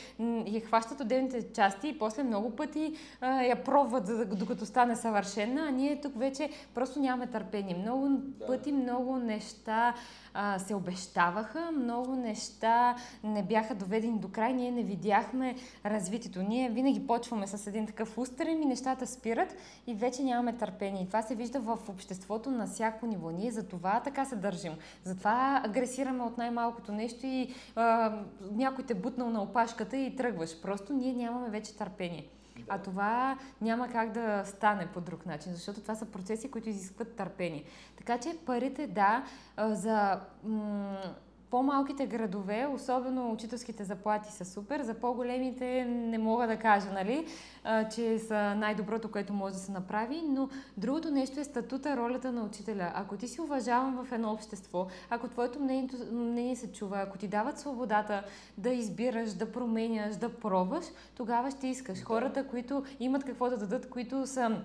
Speaker 1: я хващат отделните части и после много пъти а, я пробват, докато стане съвършена, а ние тук вече просто нямаме търпение. Много да. пъти, много неща а, се обещаваха, много неща не бяха доведени до край, ние не видяхме развитието. Ние винаги почваме с един такъв устрем и нещата спират и вече нямаме търпение. И това се вижда в обществото на всяко ниво. Ние за това така се държим. Затова агресираме от най-малкото нещо и а, някой те бутнал на опашката и тръгваш. Просто ние нямаме вече търпение. А това няма как да стане по друг начин, защото това са процеси, които изискват търпение. Така че парите, да, за м- по-малките градове, особено учителските заплати са супер, за по-големите не мога да кажа, нали, а, че са най-доброто, което може да се направи, но другото нещо е статута, ролята на учителя. Ако ти си уважаван в едно общество, ако твоето мнение, мнение се чува, ако ти дават свободата да избираш, да променяш, да пробваш, тогава ще искаш. Хората, които имат какво да дадат, които са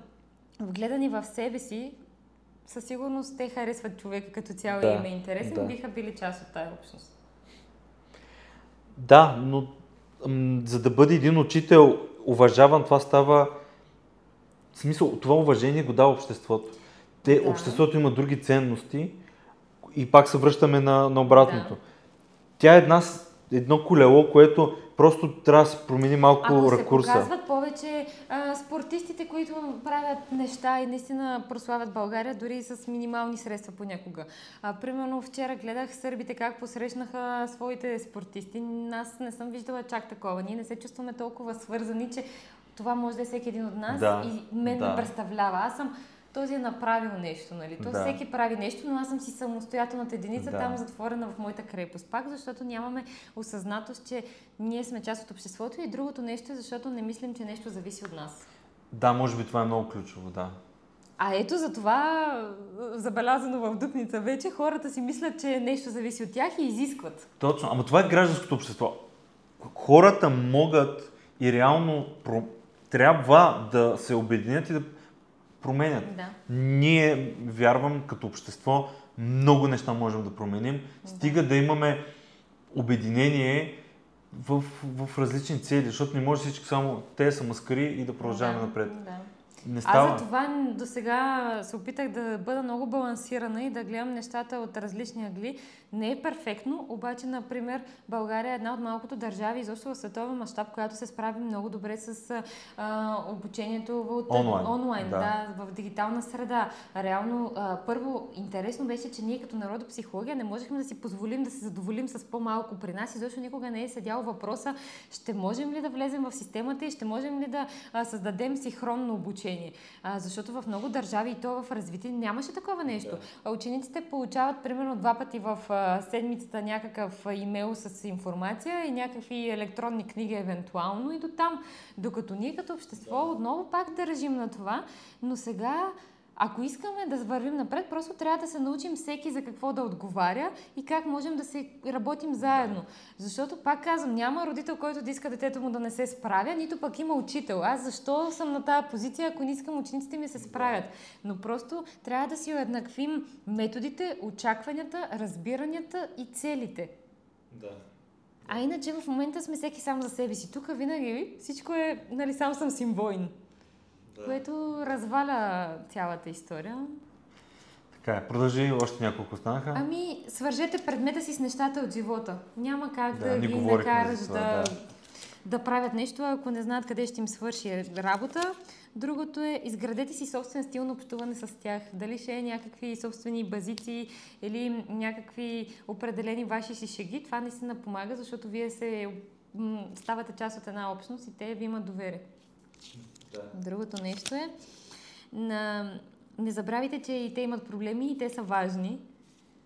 Speaker 1: вгледани в себе си, със сигурност те харесват човека като цяло да, и им е интересен, да. биха били част от тази общност.
Speaker 2: Да, но м- за да бъде един учител уважаван, това става... В смисъл, това уважение го дава обществото. Те, да. Обществото има други ценности и пак се връщаме на, на обратното. Да. Тя е една, едно колело, което Просто трябва да се промени малко
Speaker 1: Ако
Speaker 2: ракурса.
Speaker 1: Ако се показват повече а, спортистите, които правят неща и наистина прославят България, дори с минимални средства понякога. А, примерно вчера гледах сърбите как посрещнаха своите спортисти. Аз не съм виждала чак такова. Ние не се чувстваме толкова свързани, че това може да е всеки един от нас
Speaker 2: да,
Speaker 1: и мен да. представлява. Аз съм този е направил нещо, нали? То да. всеки прави нещо, но аз съм си самостоятелната единица да. там затворена в моята крепост. Пак защото нямаме осъзнатост, че ние сме част от обществото и другото нещо е защото не мислим, че нещо зависи от нас.
Speaker 2: Да, може би това е много ключово, да.
Speaker 1: А ето за това, забелязано в Дупница вече, хората си мислят, че нещо зависи от тях и изискват.
Speaker 2: Точно, ама това е гражданското общество. Хората могат и реално трябва да се обединят и да променят.
Speaker 1: Да.
Speaker 2: Ние, вярвам, като общество, много неща можем да променим. Стига да имаме обединение в, в различни цели, защото не може всички само те са маскари и да продължаваме напред.
Speaker 1: Да.
Speaker 2: Не става.
Speaker 1: Аз за това до сега се опитах да бъда много балансирана и да гледам нещата от различни агли. Не е перфектно, обаче, например, България е една от малкото държави, изобщо в световен мащаб, която се справи много добре с а, обучението от
Speaker 2: онлайн,
Speaker 1: онлайн да. да, в дигитална среда. Реално, а, първо, интересно беше, че ние като народопсихология не можехме да си позволим да се задоволим с по-малко при нас. Изобщо никога не е седял въпроса, ще можем ли да влезем в системата и ще можем ли да създадем синхронно обучение. А, защото в много държави и то в развитие нямаше такова нещо. Да. Учениците получават примерно два пъти в седмицата някакъв имейл с информация и някакви електронни книги евентуално и до там. Докато ние като общество отново пак държим на това, но сега ако искаме да вървим напред, просто трябва да се научим всеки за какво да отговаря и как можем да се работим заедно. Защото, пак казвам, няма родител, който да иска детето му да не се справя, нито пък има учител. Аз защо съм на тази позиция, ако не искам учениците ми се справят? Но просто трябва да си уеднаквим методите, очакванията, разбиранията и целите.
Speaker 2: Да.
Speaker 1: А иначе в момента сме всеки сам за себе си. Тук винаги всичко е, нали, сам съм син войн да. което разваля цялата история.
Speaker 2: Така е, продължи, още няколко станаха.
Speaker 1: Ами, свържете предмета си с нещата от живота. Няма как да, да ги накараш да, да, да правят нещо, ако не знаят къде ще им свърши работа. Другото е, изградете си собствен стил на общуване с тях. Дали ще е някакви собствени базици или някакви определени ваши си шеги. Това наистина помага, защото вие се ставате част от една общност и те ви имат доверие. Да. Другото нещо е, на... не забравяйте, че и те имат проблеми и те са важни.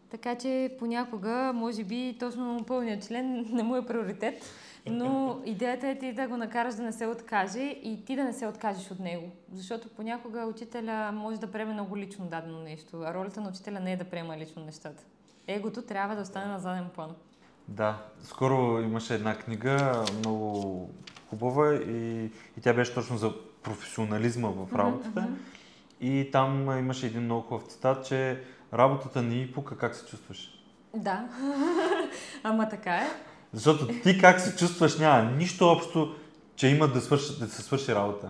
Speaker 1: Така че понякога, може би, точно пълният член не му е приоритет, но идеята е ти да го накараш да не се откаже и ти да не се откажеш от него. Защото понякога учителя може да приеме много лично дадено нещо, а ролята на учителя не е да приема лично нещата. Егото трябва да остане на заден план.
Speaker 2: Да, скоро имаше една книга, много хубава и, и тя беше точно за професионализма в работата. Mm-hmm. И там имаше един много хубав цитат, че работата ни пука как се чувстваш.
Speaker 1: Да, ама така е.
Speaker 2: Защото ти как се чувстваш няма нищо общо, че има да, свърши, да се свърши работа.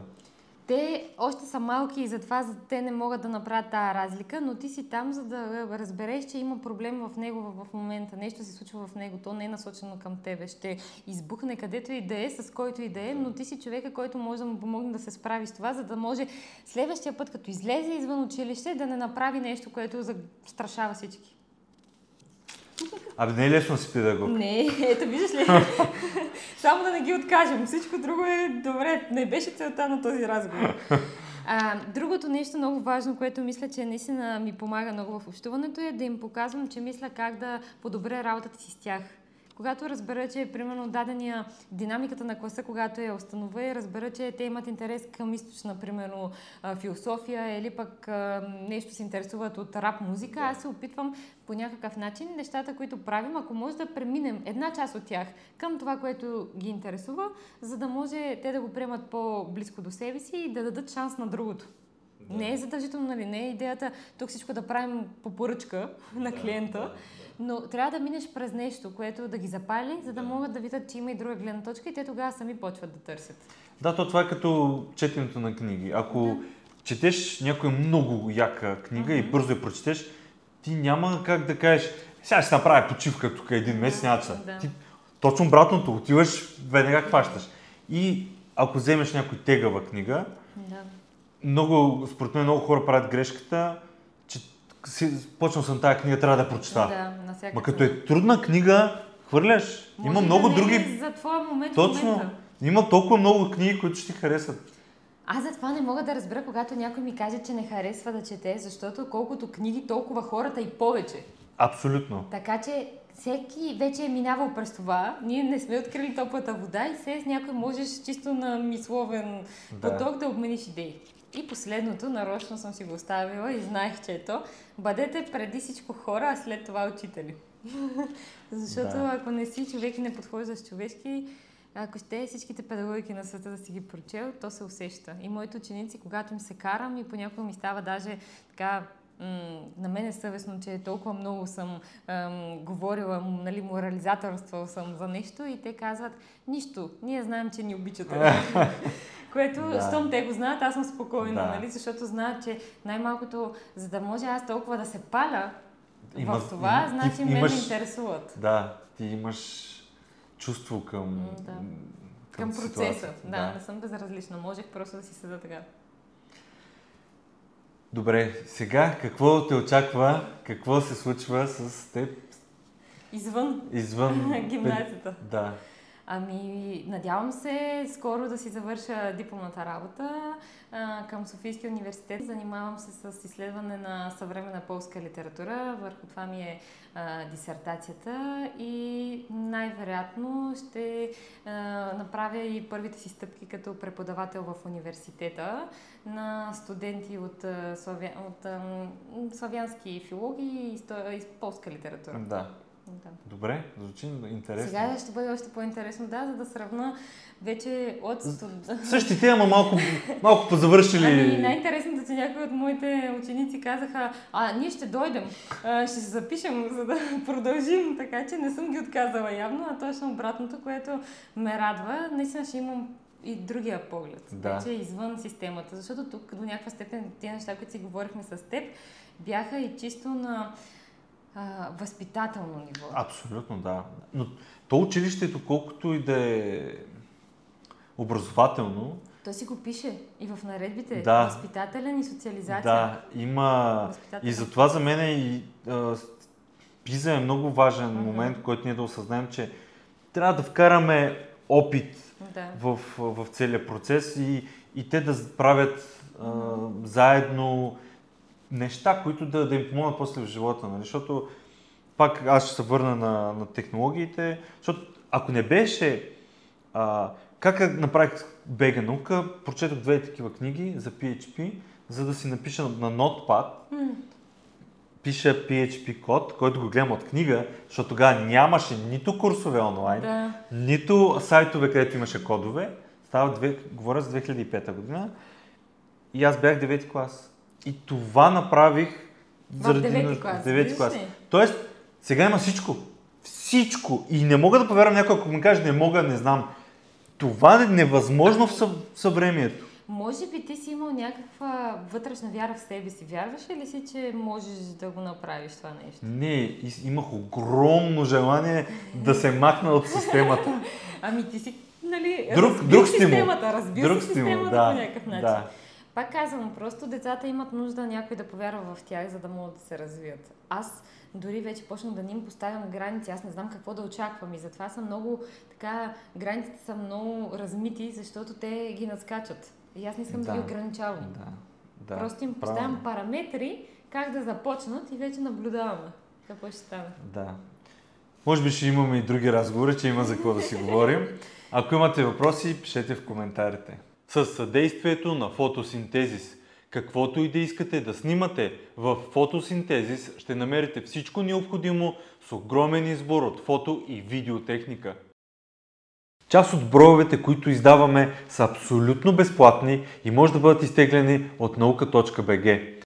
Speaker 1: Те още са малки и затова те не могат да направят тази разлика, но ти си там, за да разбереш, че има проблем в него в момента. Нещо се случва в него, то не е насочено към тебе. Ще избухне където и да е, с който и да е, но ти си човека, който може да му помогне да се справи с това, за да може следващия път, като излезе извън училище, да не направи нещо, което застрашава всички.
Speaker 2: Абе, не е лесно да си педагог.
Speaker 1: Не, ето виждаш ли? Само да не ги откажем. Всичко друго е добре. Не беше целта на този разговор. А, другото нещо много важно, което мисля, че наистина ми помага много в общуването е да им показвам, че мисля как да подобря работата си с тях. Когато разбера, че примерно дадения динамиката на класа, когато я установя и разбера, че те имат интерес към източна, примерно философия или пък нещо се интересуват от рап музика, аз се опитвам по някакъв начин нещата, които правим, ако може да преминем една част от тях към това, което ги интересува, за да може те да го приемат по-близко до себе си и да дадат шанс на другото. Да. Не е задължително, нали? Не е идеята тук всичко да правим по поръчка на клиента, да, да, но трябва да минеш през нещо, което да ги запали, за да могат да видят, че има и друга гледна точка и те тогава сами почват да търсят.
Speaker 2: Да, то това е като четенето на книги. Ако да. четеш някоя много яка книга uh-huh. и бързо я прочетеш, ти няма как да кажеш, сега ще направя почивка тук един месец, няма да. Ти, точно обратното, отиваш, веднага хващаш. И ако вземеш някой тегава книга, да. много, според мен много хора правят грешката, си, почнал съм тази книга, трябва да прочета. Да, Ма като е трудна книга, хвърляш. Може има много
Speaker 1: да
Speaker 2: други.
Speaker 1: Е за твоя момент
Speaker 2: Точно.
Speaker 1: Момента.
Speaker 2: Има толкова много книги, които ще ти харесат.
Speaker 1: Аз затова не мога да разбера, когато някой ми каже, че не харесва да чете, защото колкото книги, толкова хората и повече.
Speaker 2: Абсолютно.
Speaker 1: Така че всеки вече е минавал през това. Ние не сме открили топлата вода и се с някой можеш чисто на мисловен да. поток да обмениш идеи. И последното, нарочно съм си го оставила и знаех, че е то. Бъдете преди всичко хора, а след това учители. Защото да. ако не си човек и не подхождаш човешки, ако ще всичките педагогики на света да си ги прочел, то се усеща. И моите ученици, когато им се карам и понякога ми става даже така на мен е съвестно, че толкова много съм ам, говорила, нали, морализаторство съм за нещо и те казват, нищо, ние знаем, че ни обичате. Което, да. щом те го знаят, аз съм спокойна, да. нали? защото знаят, че най-малкото, за да може аз толкова да се паля Има, в това, има, значи мен имаш, ме интересуват.
Speaker 2: Да, ти имаш чувство към,
Speaker 1: да. към, към процеса. Да, да, не съм безразлична. Можех просто да си седа така.
Speaker 2: Добре, сега какво те очаква, какво се случва с теб?
Speaker 1: Извън.
Speaker 2: Извън.
Speaker 1: Гимназията.
Speaker 2: Да.
Speaker 1: Ами, надявам се скоро да си завърша дипломната работа а, към Софийския университет. Занимавам се с изследване на съвременна полска литература. Върху това ми е а, дисертацията и най-вероятно ще а, направя и първите си стъпки като преподавател в университета на студенти от, славя... от славянски филологии и, и полска литература.
Speaker 2: Да. Да. Добре, звучи интересно.
Speaker 1: Сега ще бъде още по-интересно, да, за да сравна вече от...
Speaker 2: Същите, ама малко, малко позавършили.
Speaker 1: Ами най-интересното, че някои от моите ученици казаха, а ние ще дойдем, ще се запишем, за да продължим, така че не съм ги отказала явно, а точно обратното, което ме радва. Наистина ще имам и другия поглед, да. вече извън системата, защото тук до някаква степен тези неща, които си говорихме с теб, бяха и чисто на а, възпитателно ниво.
Speaker 2: Абсолютно, да. Но то училището, колкото и да е образователно,
Speaker 1: той си го пише и в наредбите. Да. Възпитателен и социализация.
Speaker 2: Да, има. И затова за мен е и а, пиза е много важен mm-hmm. момент, който ние да осъзнаем, че трябва да вкараме опит да. в, в целия процес и, и те да правят а, заедно неща, които да, да им помогнат после в живота. Нали? Защото пак аз ще се върна на, на технологиите, защото ако не беше а, как направих бега наука, прочетох две такива книги за PHP, за да си напиша на Notepad, mm. пиша PHP код, който го гледам от книга, защото тогава нямаше нито курсове онлайн, да. нито сайтове, където имаше кодове. Става две, говоря за 2005 година. И аз бях 9 клас. И това направих
Speaker 1: заради... В 9 клас. 9 клас.
Speaker 2: Тоест, сега има всичко. всичко. И не мога да повярвам някой, ако ми каже не мога, не знам. Това е невъзможно в съв... съвремието.
Speaker 1: Може би ти си имал някаква вътрешна вяра в себе си. Вярваш ли си, че можеш да го направиш това нещо?
Speaker 2: Не, имах огромно желание да се махна от системата.
Speaker 1: ами ти си, нали,
Speaker 2: друг, друг
Speaker 1: системата, разбил
Speaker 2: друг
Speaker 1: си системата
Speaker 2: да,
Speaker 1: по някакъв начин.
Speaker 2: Да.
Speaker 1: Пак казвам, просто децата имат нужда някой да повярва в тях, за да могат да се развият. Аз дори вече почнах да не им поставям граници, аз не знам какво да очаквам и затова са много, така, границите са много размити, защото те ги надскачат. И аз не искам да, да ги ограничавам.
Speaker 2: Да, да.
Speaker 1: Просто им поставям параметри, как да започнат и вече наблюдаваме какво ще стане.
Speaker 2: Да. Може би ще имаме и други разговори, че има за какво да си говорим. Ако имате въпроси, пишете в коментарите. С съдействието на фотосинтезис. Каквото и да искате да снимате в фотосинтезис, ще намерите всичко необходимо с огромен избор от фото и видеотехника. Част от броевете, които издаваме, са абсолютно безплатни и може да бъдат изтеглени от наука.bg.